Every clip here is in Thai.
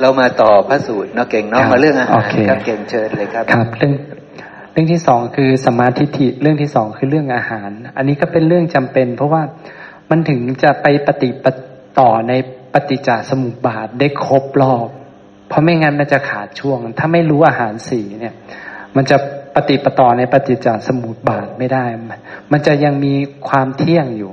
เรามาต่อพระสูตรเนาะเก่งเนาะมาเรื่องอาหารครับเก่งเชิญเลยครับครับเรื่องเรื่องที่สองคือสมาธิิเรื่องที่สองคือเรื่องอาหาร อันนี้ก็เป็นเรื่องจำเป็น เพราะว่ามันถึงจะไปปฏิปต่อในปฏิจจสมุปบาทได้ครบรอบ เพราะไม่งั้นมันจะขาดช่วง ถ้าไม่รู้อาหารสี่เนี่ย มันจะปฏิปต่อในปฏิจจสมุปบาทไม่ได้ มันจะยังมีความเที่ยงอยู่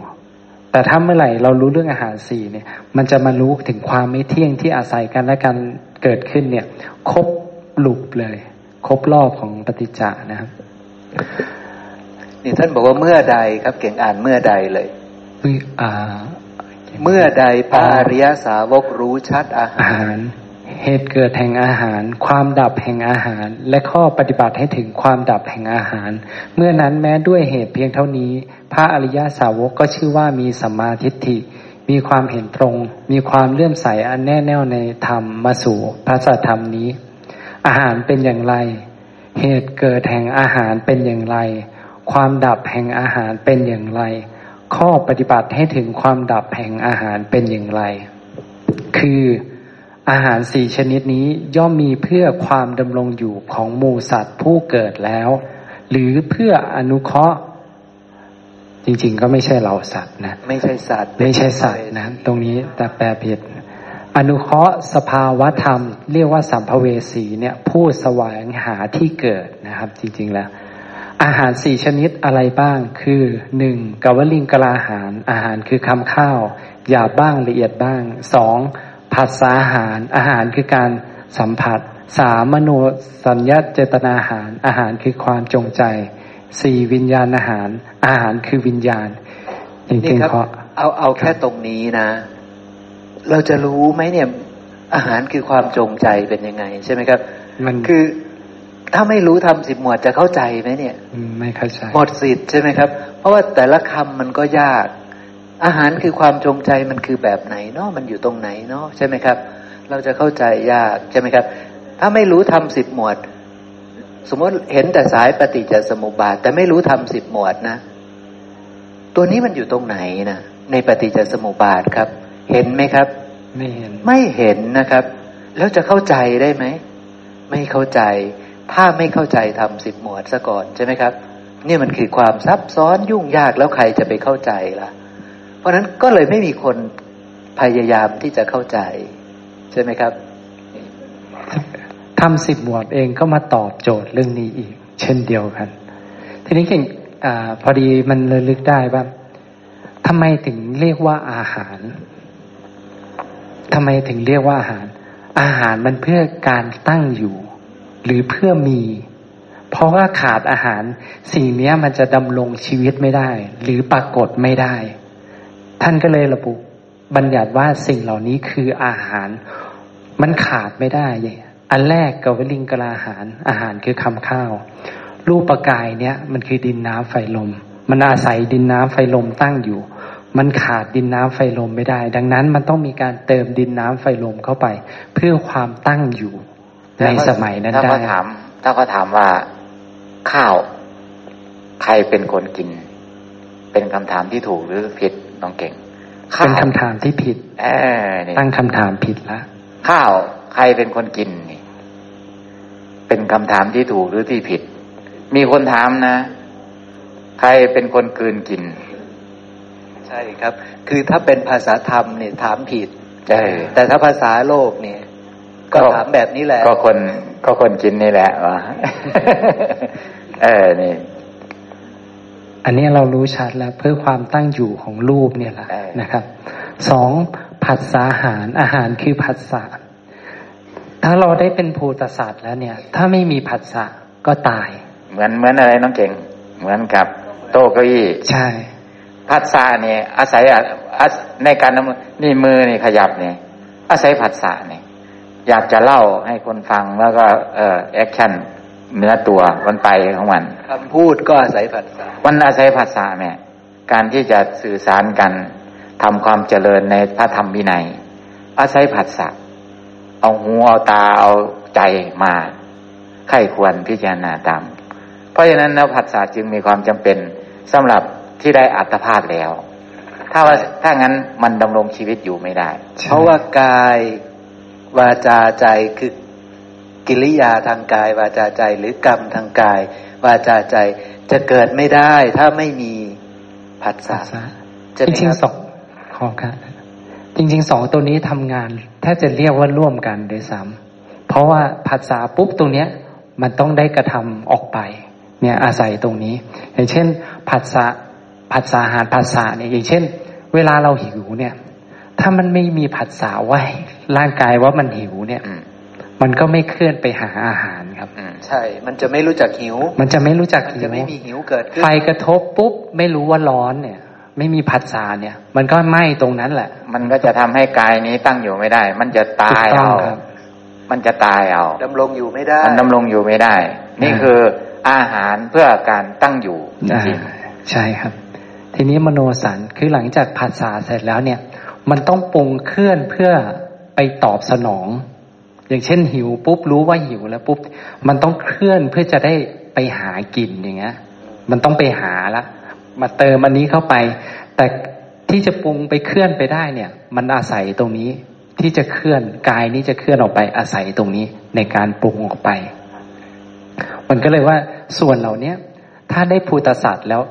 แต่ถ้าเมื่อไหร่เรารู้เรื่องอาหารสี่เนี่ย มันจะมารู้ถึงความไม่เที่ยงที่อาศัยกันและกันเกิดขึ้นเนี่ย ครบหลุบเลย ครบรอบของปฏิจจานะครับนี่ท่านบอกว่าเมื่อใดครับ เก่งอ่านเมื่อใดเลยอ่าเมื่อใดพระอริยสาวกรู้ชัดอาหาร เหตุเกิดแห่งอาหาร ความดับแห่งอาหาร และข้อปฏิบัติให้ถึงความดับแห่งอาหาร เมื่อนั้นแม้ด้วยเหตุเพียงเท่านี้ พระอริยสาวกก็ชื่อว่ามีสัมมาทิฏฐิ มีความเห็นตรง มีความเลื่อมใสอันแน่แน่วในธรรมมาสู่พระสัทธรรมนี้ อาหารเป็นอย่างไร เหตุเกิดแห่งอาหารเป็นอย่างไร ความดับแห่งอาหารเป็นอย่างไร ข้อปฏิบัติให้ถึงความดับแห่งอาหารเป็นอย่างไร คือ อาหารสี่ชนิดนี้ย่อมมีเพื่อความดำรงอยู่ของหมูสัตว์ผู้เกิดแล้ว หรือเพื่ออนุเคราะห์ จริง ๆ ก็ไม่ใช่เราสัตว์นะไม่ใช่สัตว์ไม่ใช่สัตว์นะตรงนี้แต่แปลผิดอนุเคราะห์สภาวธรรม เรียกว่าสัมภเวสีเนี่ยผู้สวายหาที่เกิดนะครับ จริง ๆแล้ว อาหารสี่ชนิดอะไรบ้างคือหนึ่งกวลิงกลาหารอาหารคือคำข้าวหยาบบ้างละเอียดบ้างสอง ผัสสาหาร อาหารคือการสัมผัส สามมโนสัญญาเจตนาอาหาร อาหารคือความจงใจ สี่วิญญาณอาหาร อาหารคือวิญญาณจริงๆเขาเอาเอาแค่ตรงนี้นะ เราจะรู้ไหมเนี่ย อาหารคือความจงใจเป็นยังไง ใช่ไหมครับ มันคือถ้าไม่รู้ทำสิบหมวดจะเข้าใจไหมเนี่ยไม่เข้าใจหมดสิทธิ์ใช่ไหมครับ เพราะว่าแต่ละคำมันก็ยาก อาหารคือความจงใจมันคือแบบไหนเนาะมันอยู่ตรงไหนเนาะใช่ไหมครับ เราจะเข้าใจยากใช่ไหมครับ ถ้าไม่รู้ทำสิบหมวด สมมติเห็นแต่สายปฏิจจสมุปบาท แต่ไม่รู้ทำสิบหมวดนะ ตัวนี้มันอยู่ตรงไหนนะในปฏิจจสมุปบาทครับ เห็นไหมครับ ไม่เห็นไม่เห็นนะครับ แล้วจะเข้าใจได้ไหมไม่เข้าใจ ถ้าไม่เข้าใจทำสิบหมวดซะก่อนใช่ไหมครับ นี่มันคือความซับซ้อนยุ่งยากแล้วใครจะไปเข้าใจล่ะ เพราะนั้นก็เลยไม่มีคนพยายามที่จะเข้าใจ ใช่ไหมครับทำสิบหมวดเองก็มาตอบโจทย์เรื่องนี้อีก เช่นเดียวกัน ทีนี้เก่งอพอดีมันเลยลึกได้ว่าทำไมถึงเรียกว่าอาหารทำไมถึงเรียกว่าอาหาร อาหารมันเพื่อการตั้งอยู่ หรือเพื่อมี เพราะว่าขาดอาหาร สิ่งนี้มันจะดำรงชีวิตไม่ได้ หรือปรากฏไม่ได้ ท่านก็เลยระบุบัญญัติว่าสิ่งเหล่านี้คืออาหาร มันขาดไม่ได้อันแรกกวลิงกลาอาหาร อาหารคือคำข้าว รูปประกายเนี่ยมันคือดินน้ำไฟลม มันอาศัยดินน้ำไฟลมตั้งอยู่ มันขาดดินน้ำไฟลมไม่ได้ ดังนั้นมันต้องมีการเติมดินน้ำไฟลมเข้าไป เพื่อความตั้งอยู่ในสมัยนั้นได้ถ้าเขาถามถ้าเขาถามว่าข้าวใครเป็นคนกิน เป็นคำถามที่ถูกหรือผิด น้องเก่งเป็นคำถามที่ผิดเออตั้งคำถามผิดละข้าวใครเป็นคนกินนี่เป็นคำถามที่ถูกหรือที่ผิด มีคนถามนะ ใครเป็นคนกืนกิน ใช่ครับ คือถ้าเป็นภาษาธรรมเนี่ยถามผิดใช่แต่ถ้าภาษาโลกเนี่ย ก็ถามแบบนี้แหละ ก็คนก็คนกินนี่แหละวะเออนี่ อันนี้เรารู้ชัดแล้วเพื่อความตั้งอยู่ของรูปเนี่ยแหละนะครับสองผัสสาหารอาหารคือผัสสะถ้าเราได้เป็นภูตศาสตร์แล้วเนี่ย ถ้าไม่มีผัสสะก็ตาย เหมือนเหมือนอะไรน้องเก่ง เหมือนกับ โต๊ะเก้าอี้ใช่ผัสสะเนี่ย อาศัยในการนี่มือนี่ขยับเนี่ย อาศัยผัสสะเนี่ยอยากจะเล่าให้คนฟังแล้วก็เอ่อแอคชั่น เนื้อตัวมันไปของมันคำพูดก็อาศัยภาษามันอาศัยภาษาแม่การที่จะสื่อสารกันทำความเจริญในพระธรรมวินัย อาศัยภาษาเอาหูเอาตาเอาใจมาไข้ควรพิจารณาตาม เพราะฉะนั้นแล้วภาษาจึงมีความจำเป็นสำหรับที่ได้อัตภาพแล้ว ถ้าว่าถ้างั้นมันดำรงชีวิตอยู่ไม่ได้ เพราะว่ากายวาจาใจคือ กิริยาทางกาย วาจาใจหรือกรรมทางกาย วาจาใจจะเกิดไม่ได้ ถ้าไม่มีผัสสะจริงๆสองขอครับจริงๆสองตัวนี้ทำงานแทบจะเรียกว่าร่วมกันโดยซ้ำเพราะว่าผัสสะปุ๊บตรงเนี้ย มันต้องได้กระทำออกไป เนี่ยอาศัยตรงนี้ อย่างเช่นผัสสะผัสสะอาหารผัสสะเนี่ยอย่างเช่น เวลาเราหิวเนี่ย ถ้ามันไม่มีผัสสะไว้ร่างกายว่ามันหิวเนี่ย มันก็ไม่เคลื่อนไปหาอาหารครับใช่ มันจะไม่รู้จักหิว มันจะไม่รู้จักหิวมันจะไม่มีหิวเกิดขึ้นไฟกระทบปุ๊บไม่รู้ว่าร้อนเนี่ย ไม่มีผัสสะเนี่ย มันก็ไหม้ตรงนั้นแหละ มันก็จะทำให้กายนี้ตั้งอยู่ไม่ได้ มันจะตายเอามันจะตายเอาดำรงอยู่ไม่ได้ มันดำรงอยู่ไม่ได้ นี่คืออาหารเพื่อการตั้งอยู่จริงใช่ครับ ทีนี้มโนสันคือหลังจากผัสสะเสร็จแล้วเนี่ย มันต้องปรุงเคลื่อนเพื่อไปตอบสนอง อย่างเช่นหิวปุ๊บรู้ว่าหิวแล้วปุ๊บมันต้องเคลื่อนเพื่อจะได้ไปหากินอย่างเงี้ย มันต้องไปหาละมาเติมอันนี้เข้าไป แต่ที่จะปรุงไปเคลื่อนไปได้เนี่ย มันอาศัยตรงนี้ที่จะเคลื่อนกายนี้จะเคลื่อนออกไปอาศัยตรงนี้ในการปรุงออกไป มันก็เลยว่าส่วนเหล่าเนี้ยถ้าได้ภูตศาสตว์แล้ว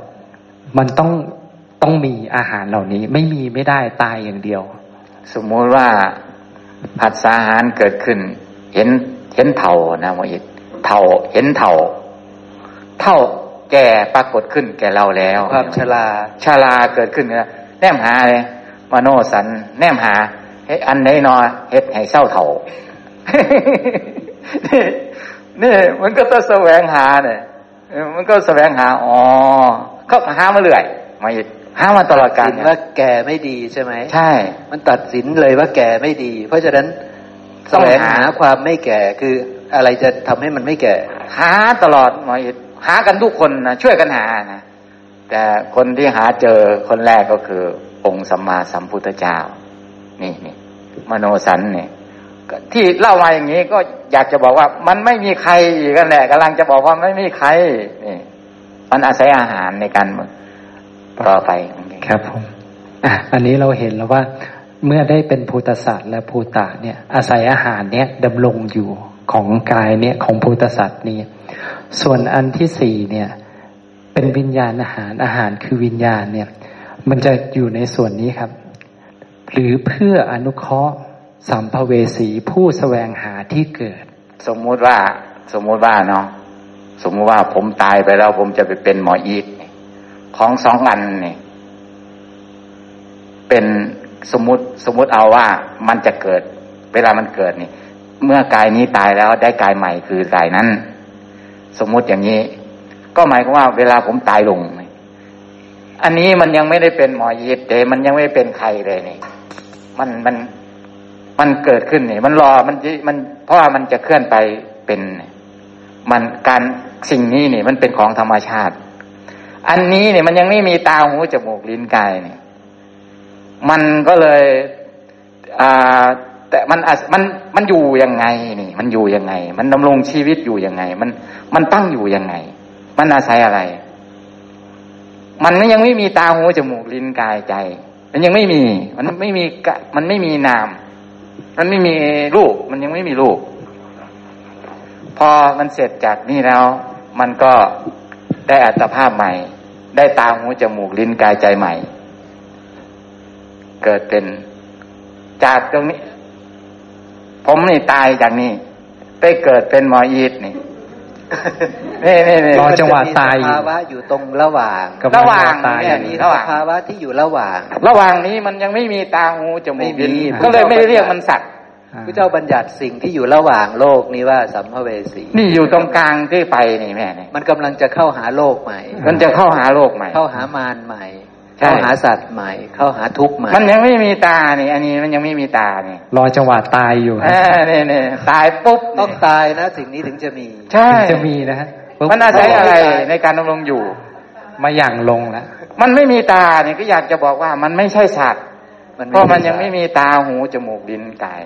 มันต้องต้องมีอาหารเหล่านี้ ไม่มีไม่ได้ตายอย่างเดียว สมมติว่า ผัสสะอาหารเกิดขึ้น เห็นเห็นเท่านะมอิดเท่าเห็นเท่า เท่าแก่ปรากฏขึ้นแก่เราแล้วความชราชาราเกิดขึ้นนะแนมหาเลยมโนสัน แนมหาเฮ้อันไหนนอเฮ็ดให้เศร้าเถ่านี่นี่มันก็ต้องแสวงหาเนี่ยมันก็แสวงหาอ๋อเขาหามาเรื่อยมา หามาตลอดการว่าแก่ไม่ดีใช่ไหมใช่ มันตัดสินเลยว่าแก่ไม่ดี เพราะฉะนั้นแสวงหาความไม่แก่คืออะไรจะทำให้มันไม่แก่ หาตลอดหมอหากันทุกคนนะช่วยกันหานะแต่คนที่หาเจอคนแรกก็คือ องค์สัมมาสัมพุทธเจ้า นี่นี่มโนสันเนี่ยที่เล่ามาอย่างนี้ก็อยากจะบอกว่า มันไม่มีใครอีกกันแหละกำลังจะบอกว่าไม่มีใครนี่มันอาศัยอาหารในการ ต่อไปครับผมอะอันนี้เราเห็นแล้วว่าเมื่อได้เป็นภูตสัตว์และภูตะเนี่ย อาศัยอาหารเนี่ยดำรงอยู่ของกายเนี่ยของภูตสัตว์นี่ส่วนอันที่สี่เนี่ย เป็นวิญญาณอาหารอาหารคือวิญญาณเนี่ย มันจะอยู่ในส่วนนี้ครับ หรือเพื่ออนุเคราะห์สัมภเวสีผู้สแสวงหาที่เกิด สมมุติว่าสมมุติว่าเนาะสมมุติว่าผมตายไปแล้วผมจะไปเป็นหมออีก ของสองอันนี่เป็นสมมติสมมติเอาว่ามันจะเกิด เวลามันเกิดนี่ เมื่อกายนี้ตายแล้วได้กายใหม่คือกายนั้น สมมุติอย่างนี้ ก็หมายความว่า เวลาผมตายลง อันนี้มันยังไม่ได้เป็นหมอยีดแต่มันยังไม่เป็นใครเลยนี่ มันมันมันเกิดขึ้นนี่ มันรอมันมัน เพราะว่ามันจะเคลื่อนไปเป็น มันการสิ่งนี้นี่ มันเป็นของธรรมชาติ อันนี้เนี่ยมันยังไม่มีตาหูจมูกลิ้นกายเนี่ยมันก็เลยอ่าแต่มันมันมันอยู่ยังไงนี่ มันอยู่ยังไง มันดำรงชีวิตอยู่ยังไง มันมันตั้งอยู่ยังไง มันอาศัยอะไร มันยังไม่มีตาหูจมูกลิ้นกายใจ มันยังไม่มี มันไม่มีมันไม่มีนาม มันไม่มีรูป มันยังไม่มีรูป พอมันเสร็จจากนี่แล้ว มันก็ได้อัตภาพใหม่ ได้ตาหูจมูกลิ้นกายใจใหม่ เกิดเป็นจากตรงนี้ ผมนี่ตายจากนี่ไปเกิดเป็นหมออีดนี่นี่นี่นี่รอจังหวะตายภาวะอยู่ตรงระหว่าง ระหว่างเนี่ยมีระหว่างภาวะที่อยู่ระหว่าง ระหว่างนี้มันยังไม่มีตาหูจมูกลิ้นก็เลยไม่เรียกมันสัตว์ พระเจ้าบัญญัติสิ่งที่อยู่ระหว่างโลกนี้ว่าสัมภเวสี นี่อยู่ตรงกลางที่ไปนี่แม่เนี่ยมันกำลังจะเข้าหาโลกใหม่ มันจะเข้าหาโลกใหม่ เข้าหามารใหม่ เข้าหาสัตว์ใหม่ เข้าหาทุกข์ใหม่ มันยังไม่มีตานี่ อันนี้มันยังไม่มีตานี่รอจังหวะตายอยู่อ่านี่นี่ตายปุ๊บต้องตายนะ สิ่งนี้ถึงจะมี ใช่จะมีนะฮะมันอาศัยอะไรในการดำรงอยู่ มาอย่างลงแล้วมันไม่มีตาเนี่ยก็อยากจะบอกว่ามันไม่ใช่สัตว์ เพราะมันยังไม่มีตาหูจมูกดินกาย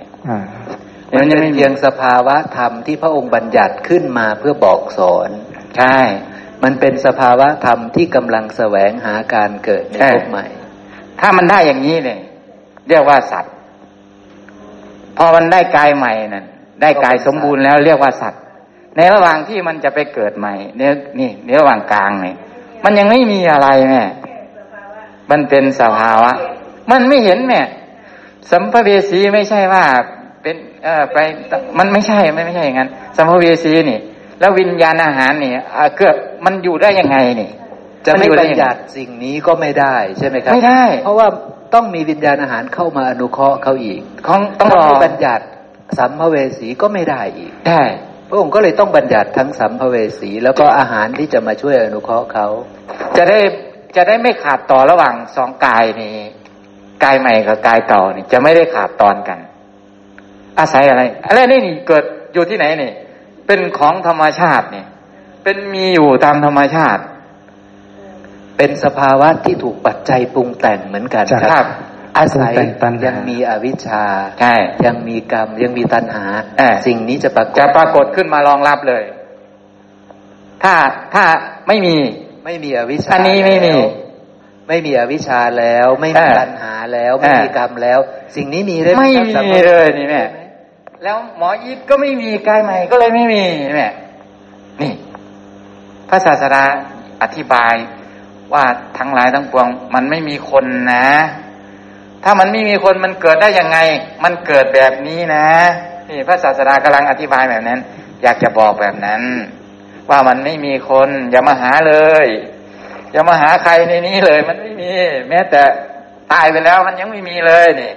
มันยังเพียงสภาวะธรรมที่พระองค์บัญญัติขึ้นมาเพื่อบอกสอนใช่ มันเป็นสภาวะธรรมที่กำลังแสวงหาการเกิดในภพใหม่ ถ้ามันได้อย่างนี้เนี่ยเรียกว่าสัตว์พออมันได้กายใหม่นั่นได้กายสมบูรณ์แล้วเรียกว่าสัตว์ ในระหว่างที่มันจะไปเกิดใหม่ เนี่ยนี่ในระหว่างกลางนี่มันยังไม่มีอะไรแม่มันเป็นสภาวะ มันไม่เห็นแม่สัมภเวสีไม่ใช่ว่าเป็นเออไปมันไม่ใช่ไม่ไม่ใช่อย่างนั้นสัมภเวสีนี่ แล้ววิญญาณอาหารนี่เกิดมันอยู่ได้ยังไงนี่ จะไม่บัญญัติสิ่งนี้ก็ไม่ได้ใช่ไหมครับ ไม่ได้ เพราะว่าต้องมีวิญญาณอาหารเข้ามาอนุเคราะห์เขาอีกของต้องรถ้าอไม่บัญญัติสัมภเวสีก็ไม่ได้อีกได้พระองค์ก็เลยต้องบัญญัติทั้งสัมภเวสี แล้วก็อาหารที่จะมาช่วยอนุเคราะห์เขาจะได้จะได้ไม่ขาดต่อระหว่างสองกายนี้ กายใหม่กับกายเก่านี่จะไม่ได้ขาดตอนกัน อาศัยอะไรอะไรนี่นี่เกิดอยู่ที่ไหนนี่ เป็นของธรรมชาตินี่เป็นมีอยู่ตามธรรมชาติ เป็นสภาวะที่ถูกปัจจัยปรุงแต่งเหมือนกันจ้ะคครัรับบอาศัยปรุงแต่งตัณหายัยังมีอวิชชาใช่ยังมีกรรมยังมีตัณหาเออสิ่งนี้จะปรากฏจะปรากฏขึ้นมารองรับเลย ถ้าถ้าไม่มีไม่มีอวิชชาอันนี้ไม่มีแล้ว ไม่มีอวิชชาแล้ว ไม่มีเออตัณหาแล้ว ไม่มีเออกรรมแล้ว สิ่งนี้มีได้หไม่ครับสัมีภวะเลยนี่แม่แล้วหมออีทก็ไม่มีกายใหม่ก็เลยไม่มีแม่นี่ พระศาสดาอธิบายว่าทั้งหลายทั้งปวง มันไม่มีคนนะ ถ้ามันไม่มีคนมันเกิดได้ยังไง มันเกิดแบบนี้นะนี่พระศาสดากำลังอธิบายแบบนั้น อยากจะบอกแบบนั้น ว่ามันไม่มีคนอย่ามาหาเลย อย่ามาหาใครในนี้เลย มันไม่มี แม้แต่ตายไปแล้วมันยังไม่มีเลยนี่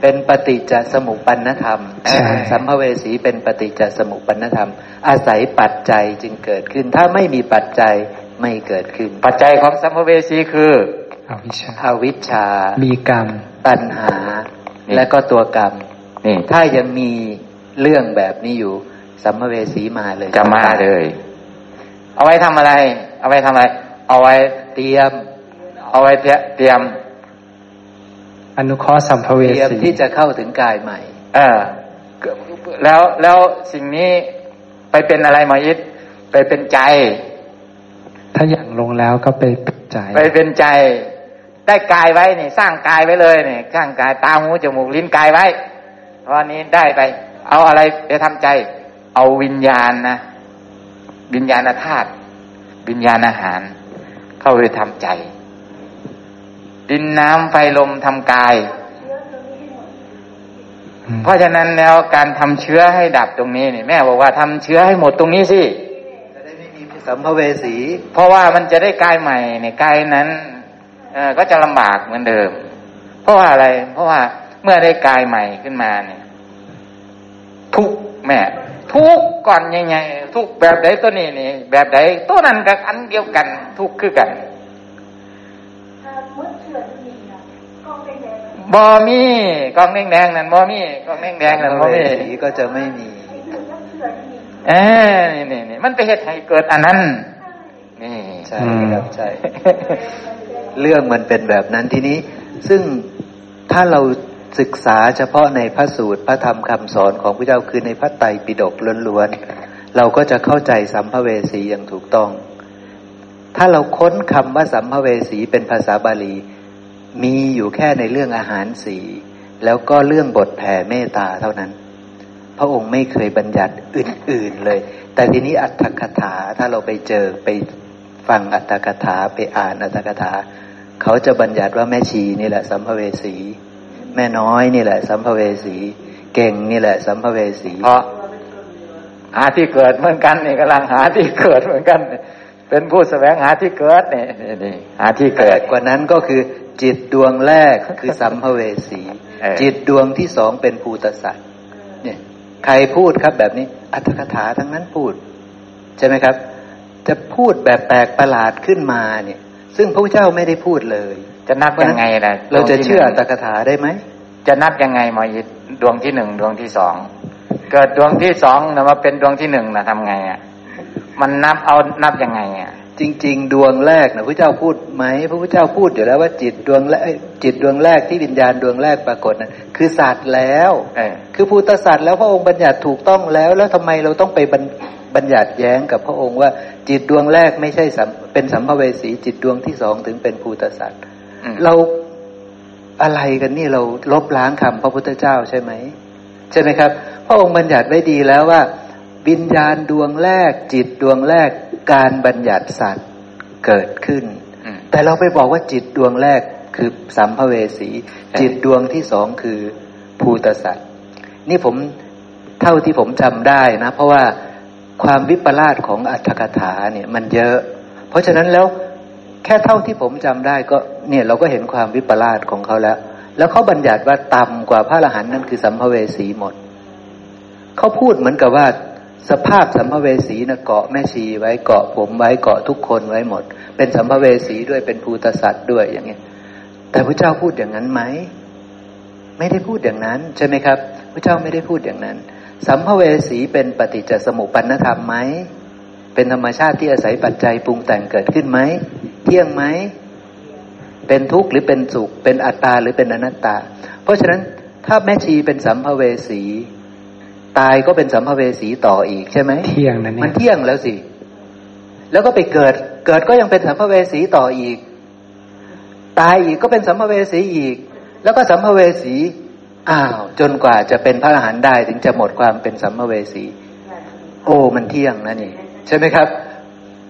เป็นปฏิจจสมุปปนธรรมใช่สัมภเวสีเป็นปฏิจจสมุปปนธรรม อาศัยปัจจัยจึงเกิดขึ้น ถ้าไม่มีปัจจัยไม่เกิดขึ้น ปัจจัยของสัมภเวสีคืออวิชชาอวิชชา มีกรรม ตัณหานี่และก็ตัวกรรมนี่ถ้ายังมีเรื่องแบบนี้อยู่สัมภเวสีมาเลยจะมาเลย เอาไว้ทำอะไร เอาไว้ทำอะไร เอาไว้เตรียม เอาไว้เตรียเตรียมอนุเคราะห์สัมภเวเตรียมสีที่จะเข้าถึงกายใหม่เออแล้วแล้วสิ่งนี้ไปเป็นอะไรหมออิทไปเป็นใจ ถ้าอย่างลงแล้วก็ไปปัจจัยไปเป็นใจ ได้กายไว้นี่ สร้างกายไว้เลยนี่สร้างกายตาหูจมูกลิ้นกายไว้เพราะนี้ได้ไป เอาอะไรไปทำใจ เอาวิญญาณนะวิญญาณธาตุ วิญญาณอาหาร เข้าไปทำใจ ดินน้ำไฟลมทำกายอืมเพราะฉะนั้นแล้วการทำเชื้อให้ดับตรงนี้นี่แม่บอกว่าทำเชื้อให้หมดตรงนี้สิจะได้ไม่มีสัมภเวสี เพราะว่ามันจะได้กายใหม่เนี่ยกายนั้นเออก็จะลำบากเหมือนเดิม เพราะว่าอะไร เพราะว่าเมื่อได้กายใหม่ขึ้นมาเนี่ย ทุกข์แม่ ทุกข์ก่อนยังไง ทุกข์แบบใดตัวนี้นี่ แบบใดตัวนั้นกับอันเดียวกัน ทุกข์คือกันบอมีกองแดงๆนั่นบอมีกองแดงๆนั่นบอสัมภเวมีสีก็จะไม่มีเออนี่นี่นี่มันไปเหตุให้เกิดอันนั้น นี่ใช่ครับใช่ เรื่องมันเป็นแบบนั้นทีนี้ ซึ่งถ้าเรา ศึกษาเฉพาะในพระสูตรพระธรรมคำสอนของพระเจ้าคือในพระไตรปิฎกล้วนๆเราก็จะเข้าใจสัมภเวสีอย่างถูกต้อง ถ้าเราค้นคำว่าสัมภเวสีเป็นภาษาบาลี มีอยู่แค่ในเรื่องอาหารสี แล้วก็เรื่องบทแผ่เมตตาเท่านั้น พระองค์ไม่เคยบัญญัติอื่นๆเลย แต่ทีนี้อัตถกถาถ้าเราไปเจอไปฟังอัตถกถาไปอ่านอัตถกถา เขาจะบัญญัติว่าแม่ชีนี่แหละสัมภเวสี แม่น้อยนี่แหละ สัมภเวสี เก่งนี่แหละ สัมภเวสีเพราะหาที่เกิดเหมือนกันนี่กำลังหาที่เกิดเหมือนกัน เป็นผู้แสวงหาที่เกิดนี่นี่นี่หาที่แต่เกิดกว่านั้นก็คือ จิตดวงแรกคือสัมภเวสีเออจิตดวงที่สองเป็นภูตสัตว์เนี่ยใครพูดครับแบบนี้ อัตถกถาทั้งนั้นพูด ใช่ไหมครับ จะพูดแบบแปลกประหลาดขึ้นมาเนี่ย ซึ่งพระพุทธเจ้าไม่ได้พูดเลย จะนับยังไงล่ะเราจะดวงที่เชื่อหอันึ่ตงถกถาได้ไหมจะนับยังไงหมอยิดดวงที่หนึ่งดวงที่สองเกิดดวงที่สองนะมาเป็นดวงที่หนึ่งนะทำไงอะมันนับเอานับยังไงอะจริง ๆ ดวงแรกนะพระเจ้าพูดไหมพระพุทธเจ้าพูดอยู่แล้วว่าจิตดวงแรกจิตดวงแรกที่วิญญาณดวงแรกปรากฏนะคือสัตว์แล้วเออคือภูตสัตว์แล้วพระองค์บัญญัติถูกต้องแล้ว แล้วทำไมเราต้องไปบัญบัญญัติแย้งกับพระองค์ว่าจิตดวงแรกไม่ใช่สัมเป็นสัมภเวสีจิตดวงที่สองถึงเป็นภูตสัตว์อืม เราอะไรกันนี่เราลบล้างคำพระพุทธเจ้าใช่ไหมใช่ไหมครับ พระองค์บัญญัติไว้ดีแล้วว่า วิญญาณดวงแรก จิตดวงแรกการบัญญัติสัตว์เกิดขึ้น แต่เราไปบอกว่าจิตดวงแรกคือสัมภเวสี จิตดวงที่สองคือภูตสัตว์นี่ผมเท่าที่ผมจำได้นะ เพราะว่าความวิปลาสของอัตถกถาเนี่ยมันเยอะ เพราะฉะนั้นแล้วแค่เท่าที่ผมจำได้ก็ เนี่ยเราก็เห็นความวิปลาสของเขาแล้ว แล้วเขาบัญญัติว่าต่ำกว่าพระอรหันต์นั่นคือสัมภเวสีหมด เขาพูดเหมือนกับว่าสภาพสัมภเวสีนะเกาะแม่ชีไว้เกาะผมไว้เกาะทุกคนไว้หมด เป็นสัมภเวสีด้วยเป็นภูตสัตว์ด้วยอย่างเงี้ย แต่พระเจ้าพูดอย่างนั้นไหมไม่ได้พูดอย่างนั้นใช่ไหมครับพระเจ้าไม่ได้พูดอย่างนั้น สัมภเวสีเป็นปฏิจจสมุปปนธรรมไหมเป็นธรรมชาติที่อาศัยปัจจัยปรุงแต่งเกิดขึ้นไหมเที่ยงไหม เป็นทุกข์หรือเป็นสุข เป็นอัตตาหรือเป็นอนัตตา เพราะฉะนั้นถ้าแม่ชีเป็นสัมภเวสี ตายก็เป็นสัมภเวสีต่ออีกใช่ไหมเที่ยงนั่นเองมันเที่ยงแล้วสิ แล้วก็ไปเกิด เกิดก็ยังเป็นสัมภเวสีต่ออีก ตายอีกก็เป็นสัมภเวสีอีก แล้วก็สัมภเวสีอ้าวจนกว่าจะเป็นพระอรหันต์ได้ถึงจะหมดความเป็นสัมภเวสี โอ้มันเที่ยงนะนี่ ใช่ไหมครับ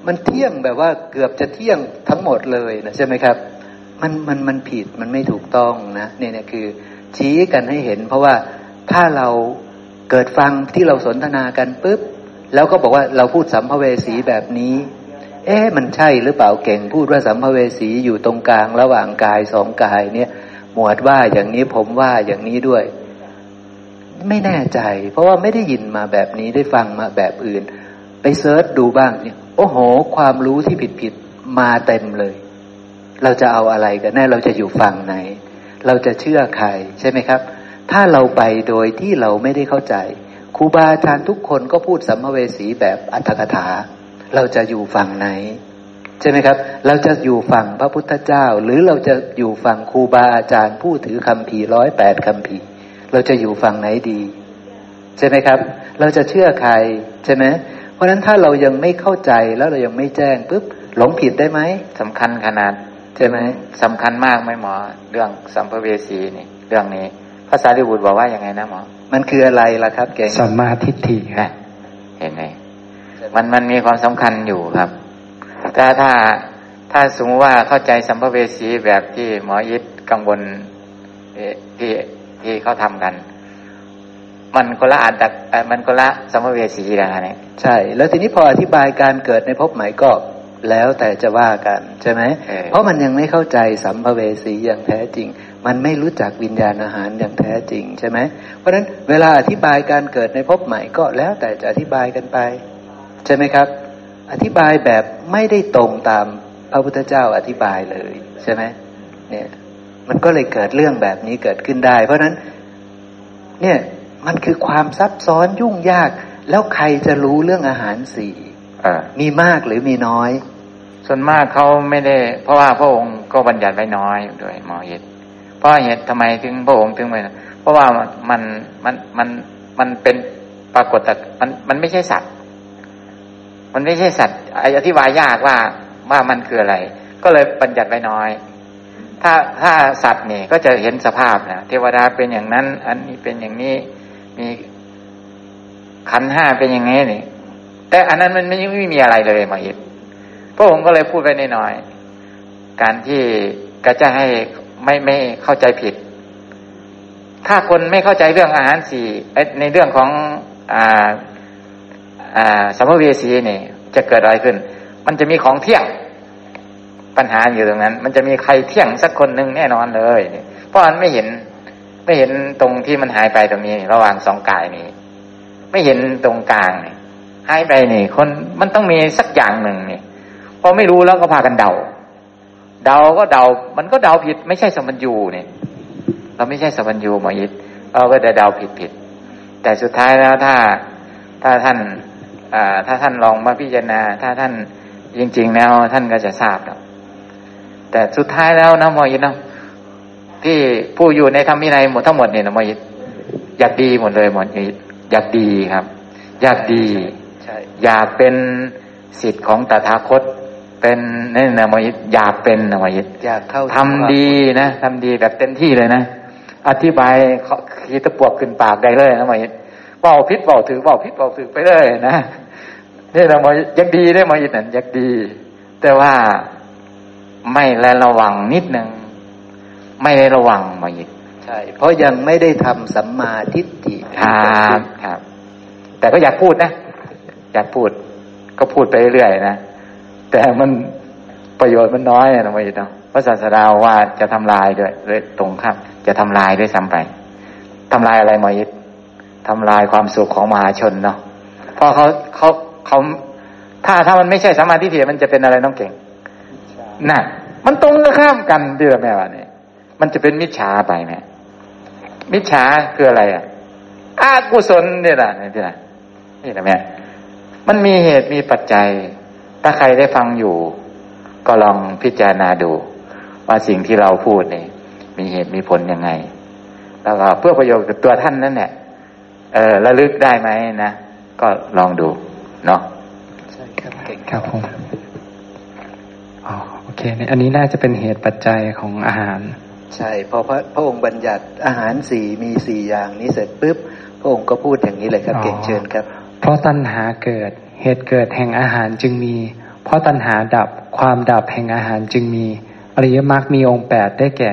มันเที่ยงแบบว่าเกือบจะเที่ยงทั้งหมดเลยนะใช่ไหมครับ มันมันมันผิดมันไม่ถูกต้องนะเนี่ยเนี่ยคือ ชี้กันให้เห็น เพราะว่าถ้าเราเกิดฟังที่เราสนทนากันปุ๊บแล้วก็บอกว่าเราพูดสัมภเวสีแบบนี้ เอ๊ะมันใช่หรือเปล่าเก่งพูดว่าสัมภเวสีอยู่ตรงกลางระหว่างกายสองกายเนี่ย หมวดว่าอย่างนี้ผมว่าอย่างนี้ด้วย ไม่แน่ใจ เพราะว่าไม่ได้ยินมาแบบนี้ได้ฟังมาแบบอื่น ไปเซิร์ชดูบ้างเนี่ยโอ้โห ความรู้ที่ผิดผิดมาเต็มเลย เราจะเอาอะไรกันแน่เราจะอยู่ฝั่งไหน เราจะเชื่อใครใช่ไหมครับ ถ้าเราไปโดยที่เราไม่ได้เข้าใจครูบาอาจารย์ทุกคนก็พูดสัมภเวสีแบบอัตถกถา เราจะอยู่ฝั่งไหน ใช่ไหมครับ เราจะอยู่ฝั่งพระพุทธเจ้า หรือเราจะอยู่ฝั่งครูบาอาจารย์ผู้ถือคำพีร้อยแปดคำพีเราจะอยู่ฝั่งไหนดี ใช่ไหมครับ เราจะเชื่อใครใช่ไหมเพราะฉะนั้นถ้าเรายังไม่เข้าใจแล้วเรายังไม่แจ้งปุ๊บหลงผิดได้ไหมสำคัญขนาด ใช่ไหมสำคัญมากไหมหมอ เรื่องสัมภเวสีนี่เรื่องนี้ภาษาลิบุตรบอกว่าอย่างไงนะหมอ มันคืออะไรล่ะครับเก่งสัมมาทิฏฐิครับเห็นไหมมันมันมีความสำคัญอยู่ครับถ้าถ้าถ้าสมมติว่าเข้าใจสัมภเวสีแบบที่หมอยิดกังวลที่ที่เขาทำกัน มันก็ละอัดดักมันก็ละสัมภเวสีแล้วเนี่ยใช่ แล้วทีนี้พออธิบายการเกิดในภพใหม่ก็ แล้วแต่จะว่ากันใช่ไหม เพราะมันยังไม่เข้าใจสัมภเวสีอย่างแท้จริง มันไม่รู้จักวิญญาณอาหารอย่างแท้จริงใช่ไหม เพราะฉะนั้นเวลาอธิบายการเกิดในภพใหม่ก็แล้วแต่จะอธิบายกันไป ใช่ไหมครับ อธิบายแบบไม่ได้ตรงตามพระพุทธเจ้าอธิบายเลยใช่ไหมเนี่ยมันก็เลยเกิดเรื่องแบบนี้เกิดขึ้นได้ เพราะนั้นเนี่ยมันคือความซับซ้อนยุ่งยาก แล้วใครจะรู้เรื่องอาหารสี่ มีมากหรือมีน้อย ส่วนมากเขาไม่ได้ เพราะว่าพระองค์ก็บัญญัติไว้น้อยด้วยหมอเหตุเพราะเหตุทำไมถึงพระองค์ถึงไม่เพราะว่ามันมันมันมันเป็นปรากฏแต่มันมันไม่ใช่สัตว์ มันไม่ใช่สัตว์อธิบายยากว่าว่ามันคืออะไร ก็เลยบัญญัติไว้น้อย ถ้าถ้าสัตว์นี่ก็จะเห็นสภาพนะเทวดาเป็นอย่างนั้น อันนี้เป็นอย่างนี้มีขันห้าเป็นอย่างนี้นี่ แต่อันนั้นมันไม่ไม่มีอะไรเลยมาอีกพระองค์ก็เลยพูดไปน้อยการที่ก็จะให้ไม่ไม่เข้าใจผิด ถ้าคนไม่เข้าใจเรื่องอาหารสี่ในเรื่องของอ่าสัมภเวสีนี่จะเกิดอะไรขึ้น มันจะมีของเที่ยงปัญหาอยู่ตรงนั้น มันจะมีใครเที่ยงสักคนหนึ่งแน่นอนเลย เพราะมันไม่เห็นไม่เห็นตรงที่มันหายไปตรงนี้ ระหว่างสองกายนี้ ไม่เห็นตรงกลางนี่ หายไปนี่ คนมันต้องมีสักอย่างหนึ่งนี่พอไม่รู้แล้วก็พากันเดา เดาก็เดา มันก็เดาผิด ไม่ใช่สมัญญูเนี่ยเราไม่ใช่สมัญญูหมอยิดเราก็จะเดาผิดผิด แต่สุดท้ายแล้วถ้าถ้าท่านถ้าท่านลองมาพิจารณา ถ้าท่านจริง ๆ แล้วท่านก็จะทราบแล้วแต่สุดท้ายแล้วนะมอยินนะที่ผู้อยู่ในธรรมวินัยหมดทั้งหมดเนี่ยนะมอยินอยากดีหมดเลยหมอยิดอยากดีครับ อยากดี อยากเป็นสิทธิ์ของตถาคต เป็นนี่นะมยิตอยากเป็นนะมยิตอยากเข้าทำดีนะทำดีแบบเต็มที่เลยนะอธิบายขีตะปวกขึ้นปากได้เลยนะมยิตเบาพิษเบาถือเบาพิษเบาถือไปเลยนะนี่นะมยิตยังดีได้มยิตนั่นยังดี แต่ว่าไม่ละระวังนิดนึงไม่ได้ระวังมยิตใช่เพราะยังไม่ได้ทำสัมมาทิฏฐิครับครับ แต่ก็อยากพูดนะ อยากพูด ก็พูดไปเรื่อยๆนะแต่มันประโยชน์มันน้อยนะไม่ต้องพระศาสดาว่าจะทำลายด้วยเลยตรงข้ามจะทำลายด้วยซ้ำไปทำลายอะไรมยิตทำลายความสุขของมหาชนเนาะพอเขาเขาเขาถ้าถ้ามันไม่ใช่สมาธิเถียมันจะเป็นอะไรน้องเก่งน่ะมันตรงกันข้ามกันดีหรือไม่วะเนี่ยมันจะเป็นมิจฉาไปไหมมิจฉาคืออะไรอะอากุศลเนี่ยแหละนี่ที่ไหนนี่นะแม่ มันมีเหตุมีปัจจัย ถ้าใครได้ฟังอยู่ ก็ลองพิจารณาดู ว่าสิ่งที่เราพูดเนี่ยมีเหตุมีผลยังไง แล้วก็เพื่อประโยชน์กับตัวท่านนั่นแหละเออระลึกได้ไหมนะก็ลองดูเนาะใช่ครับเก่งครับผมอ๋อโอเคอันนี้น่าจะเป็นเหตุปัจจัยของอาหาร ใช่พอพระพระองค์บัญญัติอาหารสี่มีสี่อย่างนี้เสร็จปุ๊บพระองค์ก็พูดอย่างนี้เลยครับ เก่งเชิญครับ เพราะตัณหาเกิด เหตุเกิดแห่งอาหารจึงมี เพราะตัณหาดับ ความดับแห่งอาหารจึงมี อริยมรรคมีองค์แปดได้แก่